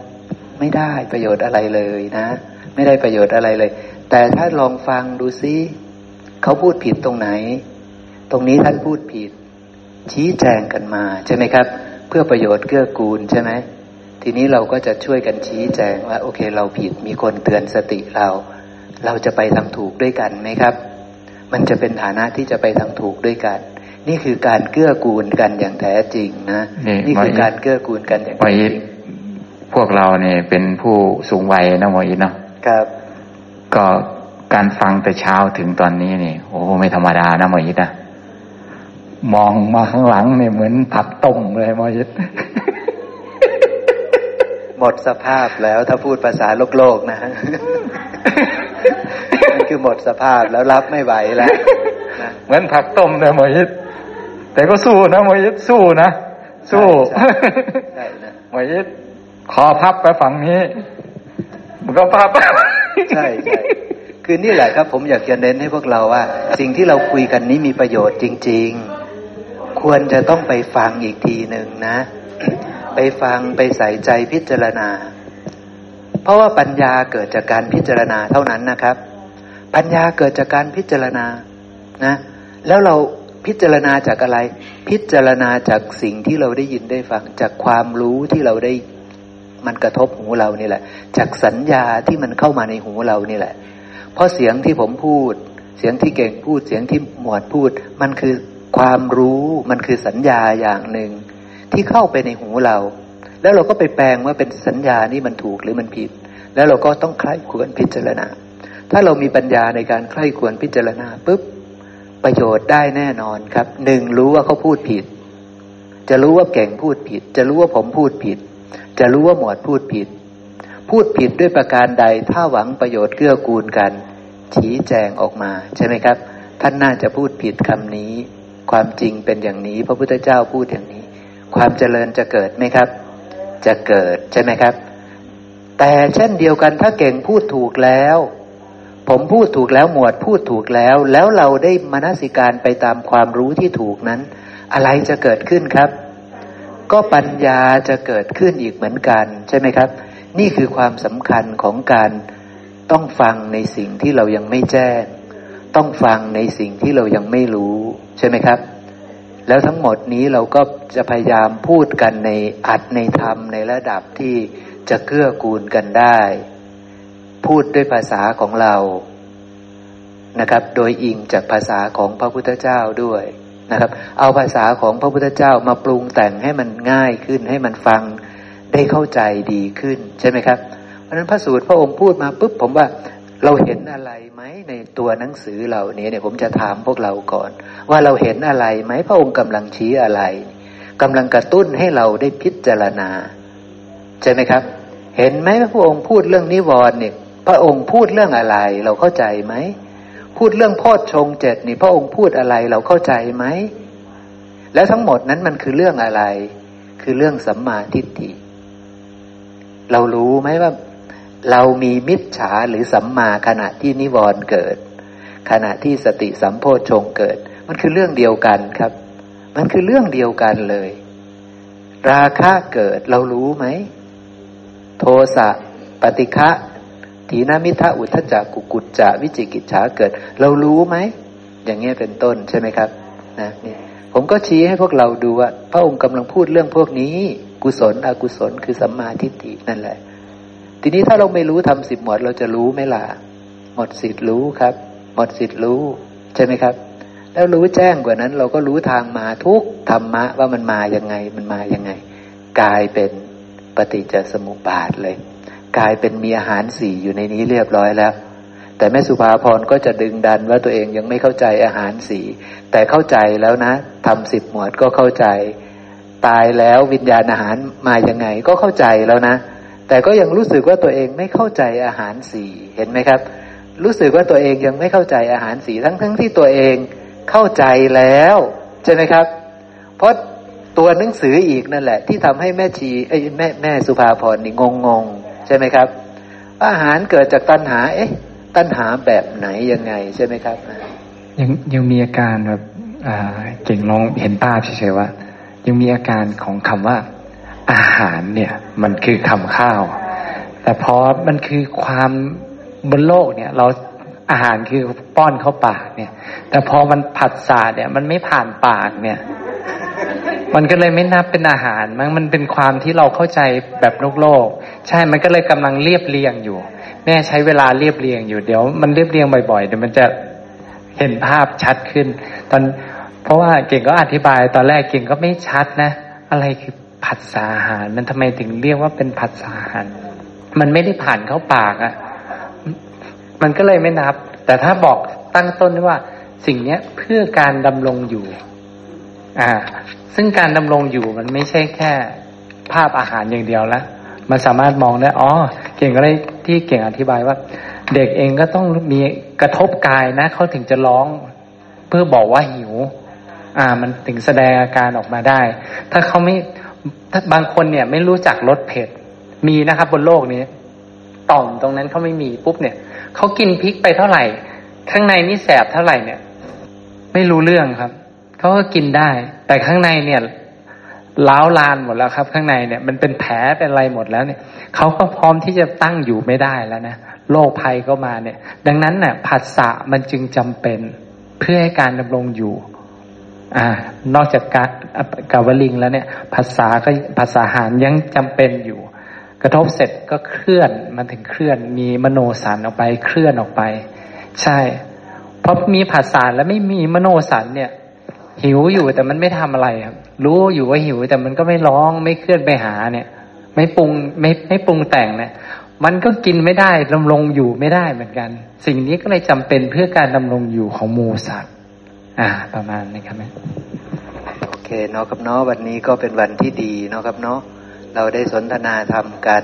ไม่ได้ประโยชน์อะไรเลยนะ ไม่ได้ประโยชน์อะไรเลย แต่ถ้าลองฟังดูซิเขาพูดผิดตรงไหน ตรงนี้ท่านพูดผิด ชี้แจงกันมาใช่ไหมครับ เพื่อประโยชน์เกื้อกูลใช่ไหมทีนี้เราก็จะช่วยกันชี้แจงว่า โอเค เราผิดมีคนเตือนสติเรา เราจะไปทางถูกด้วยกันไหมครับ มันจะเป็นฐานะที่จะไปทางถูกด้วยกัน นี่คือการเกื้อกูลกันอย่างแท้จริงนะนี่นี่คือหมออีทการเกื้อกูลกันอย่างหมอแท้อิจทริงพวกเราเนี่ยเป็นผู้สูงวัยนะหมออิทเนาะครับ ก็การฟังแต่เช้าถึงตอนนี้นี่โอ้ไม่ธรรมดานะหมอยิดนะ มองมาข้างหลังเนี่ยเหมือนผักต้มเลยหมอยิดหมดสภาพแล้วถ้าพูดภาษาโลกโลกๆนะนั่นคือหมดสภาพแล้วรับไม่ไหวแล้วนะเหมือนผักต้มเลยหมอยิดแต่ก็สู้นะหมอยิดสู้นะสู้ใช่ใช่ใช่นะหมอยิดขอพับไปฝั่งนี้มันก็ป้าป้าใช่ใช่คือนี่แหละครับผมอยากจะเน้นให้พวกเราว่า สิ่งที่เราคุยกันนี้มีประโยชน์จริง ๆ ควรจะต้องไปฟังอีกทีหนึ่งนะ ไปฟังไปใส่ใจพิจารณา เพราะว่าปัญญาเกิดจากการพิจารณาเท่านั้นนะครับ ปัญญาเกิดจากการพิจารณานะ แล้วเราพิจารณาจากอะไร พิจารณาจากสิ่งที่เราได้ยินได้ฟัง จากความรู้ที่เราได้มันกระทบหูเรานี่แหละ จากสัญญาที่มันเข้ามาในหูเรานี่แหละ เพราะเสียงที่ผมพูด เสียงที่เก่งพูด เสียงที่หมวดพูด มันคือ ความรู้มันคือสัญญาอย่างหนึ่งที่เข้าไปในหูเรา แล้วเราก็ไปแปลงว่าเป็นสัญญานี่มันถูกหรือมันผิด แล้วเราก็ต้องใคร่ควรพิจารณา ถ้าเรามีปัญญาในการใคร่ควรพิจารณาปุ๊บประโยชน์ได้แน่นอนครับหนึ่งรู้ว่าเขาพูดผิด จะรู้ว่าเก่งพูดผิด จะรู้ว่าผมพูดผิด จะรู้ว่าหมวดพูดผิด พูดผิดด้วยประการใด ถ้าหวังประโยชน์เกื้อกูลกัน ชี้แจงออกมา ใช่ไหมครับ ท่านน่าจะพูดผิดคำนี้ ความจริงเป็นอย่างนี้ พระพุทธเจ้าพูดอย่างนี้ ความเจริญจะเกิดไหมครับ จะเกิดใช่ไหมครับ แต่เช่นเดียวกันถ้าเก่งพูดถูกแล้ว ผมพูดถูกแล้วหมวดพูดถูกแล้ว แล้วเราได้มนสิการไปตามความรู้ที่ถูกนั้น อะไรจะเกิดขึ้นครับ ก็ปัญญาจะเกิดขึ้นอีกเหมือนกันใช่ไหมครับ นี่คือความสำคัญของการต้องฟังในสิ่งที่เรายังไม่แจ้ง ต้องฟังในสิ่งที่เรายังไม่รู้ใช่ไหมครับ แล้วทั้งหมดนี้เราก็จะพยายามพูดกันในอัดในธรรมในระดับที่จะเกื้อกูลกันได้ พูดด้วยภาษาของเรานะครับ โดยอิงจากภาษาของพระพุทธเจ้าด้วยนะครับ เอาภาษาของพระพุทธเจ้ามาปรุงแต่งให้มันง่ายขึ้น ให้มันฟังได้เข้าใจดีขึ้นใช่ไหมครับ เพราะนั้นพระสูตรพระองค์พูดมาปุ๊บผมว่า เราเห็นอะไรไหมในตัวหนังสือเหล่านี้เนี่ยผมจะถามพวกเราก่อน ว่าเราเห็นอะไรไหมพระองค์กำลังชี้อะไรกำลังกระตุ้นให้เราได้พิจารณา ใช่ไหมครับ เห็นไหมพระองค์พูดเรื่องนิวรณ์เนี่ย พระองค์พูดเรื่องอะไร เราเข้าใจไหมพูดเรื่องโพชฌงเจ็ดนี่ พระองค์พูดอะไรเราเข้าใจไหมแล้วทั้งหมดนั้นมันคือเรื่องอะไร คือเรื่องสัมมาทิฏฐิเรารู้ไหมว่า เรามีมิจฉาหรือสัมมาขณะที่นิวรณ์เกิด ขณะที่สติสัมโพชงเกิด มันคือเรื่องเดียวกันครับ มันคือเรื่องเดียวกันเลย ราคะเกิดเรารู้ไหม โทสะปฏิฆะถีนามิทะอุทจักกุกุจจะวิจิกิจฉาเกิด เรารู้ไหม อย่างเงี้ยเป็นต้นใช่ไหมครับนะนี่ผมก็ชี้ให้พวกเราดูว่า พระองค์กำลังพูดเรื่องพวกนี้ กุศลอกุศลคือสัมมาทิฏฐินั่นแหละ ทีนี้ถ้าเราไม่รู้ทำสิบหมดเราจะรู้ไหมล่ะ หมดสิทธิ์รู้ครับ หมดสิทธิ์รู้ ใช่ไหมครับ แล้วรู้แจ้งกว่านั้น เราก็รู้ทางมาทุกธรรมะว่ามันมาอย่างไง มันมาอย่างไง กลายเป็นปฏิจจสมุปบาทเลย กลายเป็นมีอาหารสี่อยู่ในนี้เรียบร้อยแล้ว แต่แม่สุภาพรก็จะดึงดันว่าตัวเองยังไม่เข้าใจอาหารสี่แต่เข้าใจแล้วนะทำสิบหมวดก็เข้าใจ ตายแล้ววิญญาณอาหารมาอย่างไง ก็เข้าใจแล้วนะ แต่ก็ยังรู้สึกว่าตัวเองไม่เข้าใจอาหารสีเห็นไหมครับ รู้สึกว่าตัวเองยังไม่เข้าใจอาหารสีทั้งทั้งที่ตัวเองเข้าใจแล้วใช่ไหมครับ เพราะตัวหนังสืออีกนั่นแหละ ที่ทำให้แม่ชีไอ้แม่แม่สุภาพรนี่งงงใช่ไหมครับ อาหารเกิดจากตัณหา เอ๊ะ ตัณหาแบบไหนยังไงใช่ไหมครับ ยังยังมีอาการแบบเก่งลองเห็นภาพเฉยๆว่า ยังมีอาการของคำว่า อาหารเนี่ย มันคือคำข้าว แต่พอมันคือความบนโลกเนี่ย เราอาหารคือป้อนเข้าปากเนี่ย แต่พอมันผัดสาเนี่ย มันไม่ผ่านปากเนี่ย มันก็เลยไม่นับเป็นอาหารมันมันเป็นความที่เราเข้าใจแบบโลกโลก ใช่มันก็เลยกำลังเรียบเรียงอยู่ แม่ใช้เวลาเรียบเรียงอยู่เดี๋ยวมันเรียบเรียงบ่อยๆเดี๋ยวมันจะเห็นภาพชัดขึ้น ตอน เพราะว่าเก่งก็อธิบายตอนแรกเก่งก็ไม่ชัดนะ อะไรคือ ผัดสาหาร มันทำไมถึงเรียกว่าเป็นผัดสาหาร มันไม่ได้ผ่านเข้าปากอะ่ะ มันก็เลยไม่นับ แต่ถ้าบอกตั้งต้นว่า สิ่งเนี้ยเพื่อการดำรงอยู่ อ่า ซึ่งการดำรงอยู่มันไม่ใช่แค่ ภาพอาหารอย่างเดียวล้วมันสามารถมองได้ อ๋อ เก่งก็ได้ที่เก่งอธิบายว่า เด็กเองก็ต้องมีกระทบกายนะเขาถึงจะร้อง เพื่อบอกว่าหิว อ่า มันถึงแสดงอาการออกมาได้ ถ้าเขาไม่ ถ้าบางคนเนี่ยไม่รู้จักรสเผ็ด มีนะครับ บนโลกนี้ ต่อมตรงนั้นเขาไม่มีปุ๊บเนี่ยเขากินพริกไปเท่าไหร่ ข้างในนี่แสบเท่าไหร่เนี่ย ไม่รู้เรื่องครับเขาก็กินได้ แต่ข้างในเนี่ยล้าวลานหมดแล้วครับ ข้างในเนี่ย มันเป็นแผลเป็นอะไรหมดแล้วเนี่ยเขาก็พร้อมที่จะตั้งอยู่ไม่ได้แล้วนะโรคภัยก็มาเนี่ย ดังนั้นเนี่ยผัสสะมันจึงจำเป็นเพื่อให้การดำรงอยู่ อ่านอกจากการกาวลิงแล้วเนี่ย ภาษาก็ภาษาหารยังจำเป็นอยู่ กระทบเสร็จก็เคลื่อนมันถึงเคลื่อนมีมโนสันออกไปเคลื่อนออกไป ใช่ เพราะมีภาษาแล้วไม่มีมโนสันเนี่ย หิวอยู่แต่มันไม่ทำอะไรครับรู้อยู่ว่าหิวแต่มันก็ไม่ร้องไม่เคลื่อนไปหาเนี่ย ไม่ปรุงไม่ไม่ปรุงแต่งเนี่ยมันก็กินไม่ได้ดำรงอยู่ไม่ได้เหมือนกัน สิ่งนี้ก็เลยจำเป็นเพื่อการดำรงอยู่ของมูสัตว์ อ่า ประมาณนี้ครับแม่โอเคเนาะครับเนาะวันนี้ก็เป็นวันที่ดีเนาะครับเนาะเราได้สนทนาธรรมกัน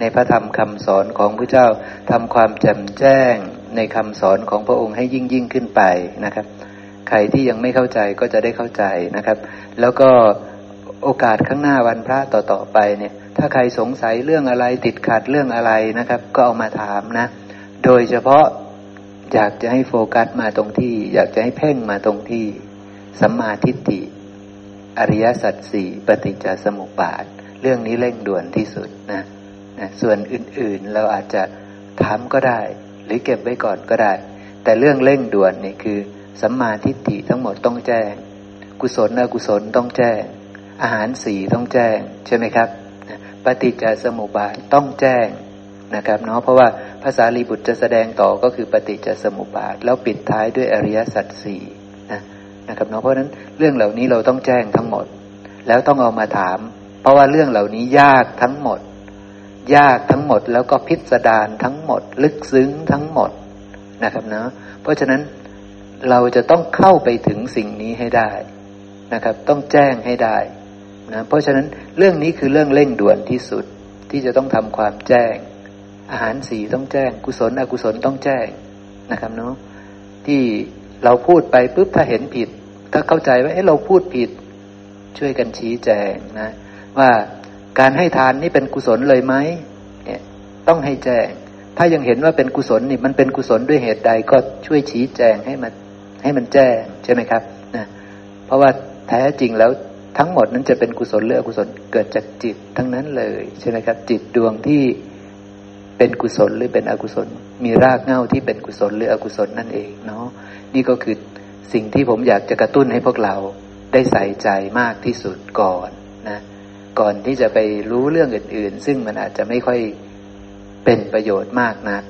ในพระธรรมคำสอนของพระเจ้าทำความแจ่มแจ้งในคำสอนของพระองค์ให้ยิ่งยิ่งขึ้นไปนะครับ ใครที่ยังไม่เข้าใจก็จะได้เข้าใจนะครับ แล้วก็โอกาสข้างหน้าวันพระต่อๆไปเนี่ย ถ้าใครสงสัยเรื่องอะไรติดขัดเรื่องอะไรนะครับ ก็เอามาถามนะ โดยเฉพาะ อยากจะให้โฟกัสมาตรงที่ อยากจะให้เพ่งมาตรงที่ สัมมาทิฏฐิ อริยสัจสี่ปฏิจจสมุปบาท เรื่องนี้เร่งด่วนที่สุดนะนะส่วนอื่นๆเราอาจจะถามก็ได้ หรือเก็บไว้ก่อนก็ได้ แต่เรื่องเร่งด่วนนี่คือสัมมาทิฏฐิทั้งหมดต้องแจ้ง กุศลอกุศลต้องแจ้ง อาหารสีต้องแจ้ง ใช่ไหมครับ ปฏิจจสมุปบาทต้องแจ้ง นะครับเนาะเพราะว่าภาษาลีบุตรจะแสดงต่อก็คือปฏิจจสมุปบาท แล้วปิดท้ายด้วยอริยสัจสี่นะนะครับเนาะเพราะฉะนั้นเรื่องเหล่านี้เราต้องแจ้งทั้งหมด แล้วต้องเอามาถาม เพราะว่าเรื่องเหล่านี้ยากทั้งหมด ยากทั้งหมดแล้วก็พิสดารทั้งหมด ลึกซึ้งทั้งหมดนะครับเนาะเพราะฉะนั้นเราจะต้องเข้าไปถึงสิ่งนี้ให้ได้นะครับ ต้องแจ้งให้ได้นะเพราะฉะนั้นเรื่องนี้คือเรื่องเร่งด่วนที่สุดที่จะต้องทำความแจ้ง อาหารสีต้องแจ้ง กุศลอกุศลต้องแจ้งนะครับเนาะที่เราพูดไปปุ๊บถ้าเห็นผิดถ้าเข้าใจว่าเอ๊ะเราพูดผิด ช่วยกันชี้แจงนะว่าการให้ทานนี่เป็นกุศลเลยไหมเนี่ยต้องให้แจ้ง ถ้ายังเห็นว่าเป็นกุศลนี่มันเป็นกุศลด้วยเหตุใดก็ช่วยชี้แจงให้มันให้มันแจ้งใช่ไหมครับนะเพราะว่าแท้จริงแล้วทั้งหมดนั้นจะเป็นกุศลหรืออกุศลเกิดจากจิตทั้งนั้นเลยใช่ไหมครับ จิตดวงที่ เป็นกุศลหรือเป็นอกุศล มีรากเหง้าที่เป็นกุศลหรืออกุศลนั่นเองเนาะนี่ก็คือสิ่งที่ผมอยากจะกระตุ้นให้พวกเราได้ใส่ใจมากที่สุดก่อนนะก่อนที่จะไปรู้เรื่องอื่น ๆ ซึ่งมันอาจจะไม่ค่อยเป็นประโยชน์มากนะัก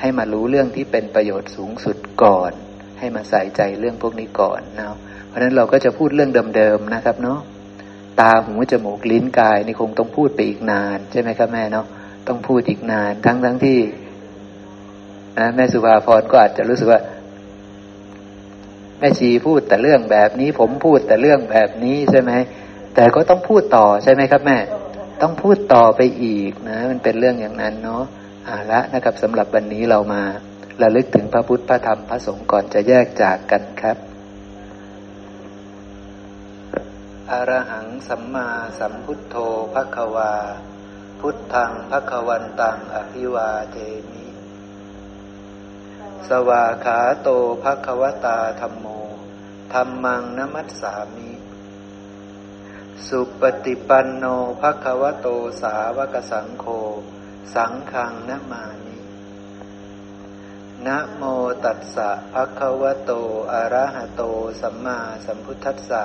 ให้มารู้เรื่องที่เป็นประโยชน์สูงสุดก่อน ให้มาใส่ใจเรื่องพวกนี้ก่อนเนาะราะนั้นเราก็จะพูดเรื่องเดิมๆนะครับเนาะตาหูจมูกลิ้นกายนี่คงต้องพูดไปอีกนาน ใช่ไหมครับแม่เนาะ ต้องพูดอีกนาน ทั้งทั้งที่นะแม่สุภาพรก็อาจจะรู้สึกว่า แม่ชีพูดแต่เรื่องแบบนี้ ผมพูดแต่เรื่องแบบนี้ใช่ไหมแต่ก็ต้องพูดต่อใช่ไหมครับ แม่ ต้องพูดต่อไปอีกนะ มันเป็นเรื่องอย่างนั้นเนาะอ่าละนะครับสำหรับวันนี้เรามาระลึกถึงพระพุทธพระธรรมพระสงฆ์ก่อนจะแยกจากกันครับอรหังสัมมาสัมพุทโธภควา พุทธังภควันตังอภิวาเทมิ สวาขาโตภควตาธรรมโมธรรมังนมัสสามิ สุปฏิปันโนภควโตสาวกสังโฆ สังฆังนมามินะโมตัสสะภควโต อะระหะโต สัมมาสัมพุทธัสสะ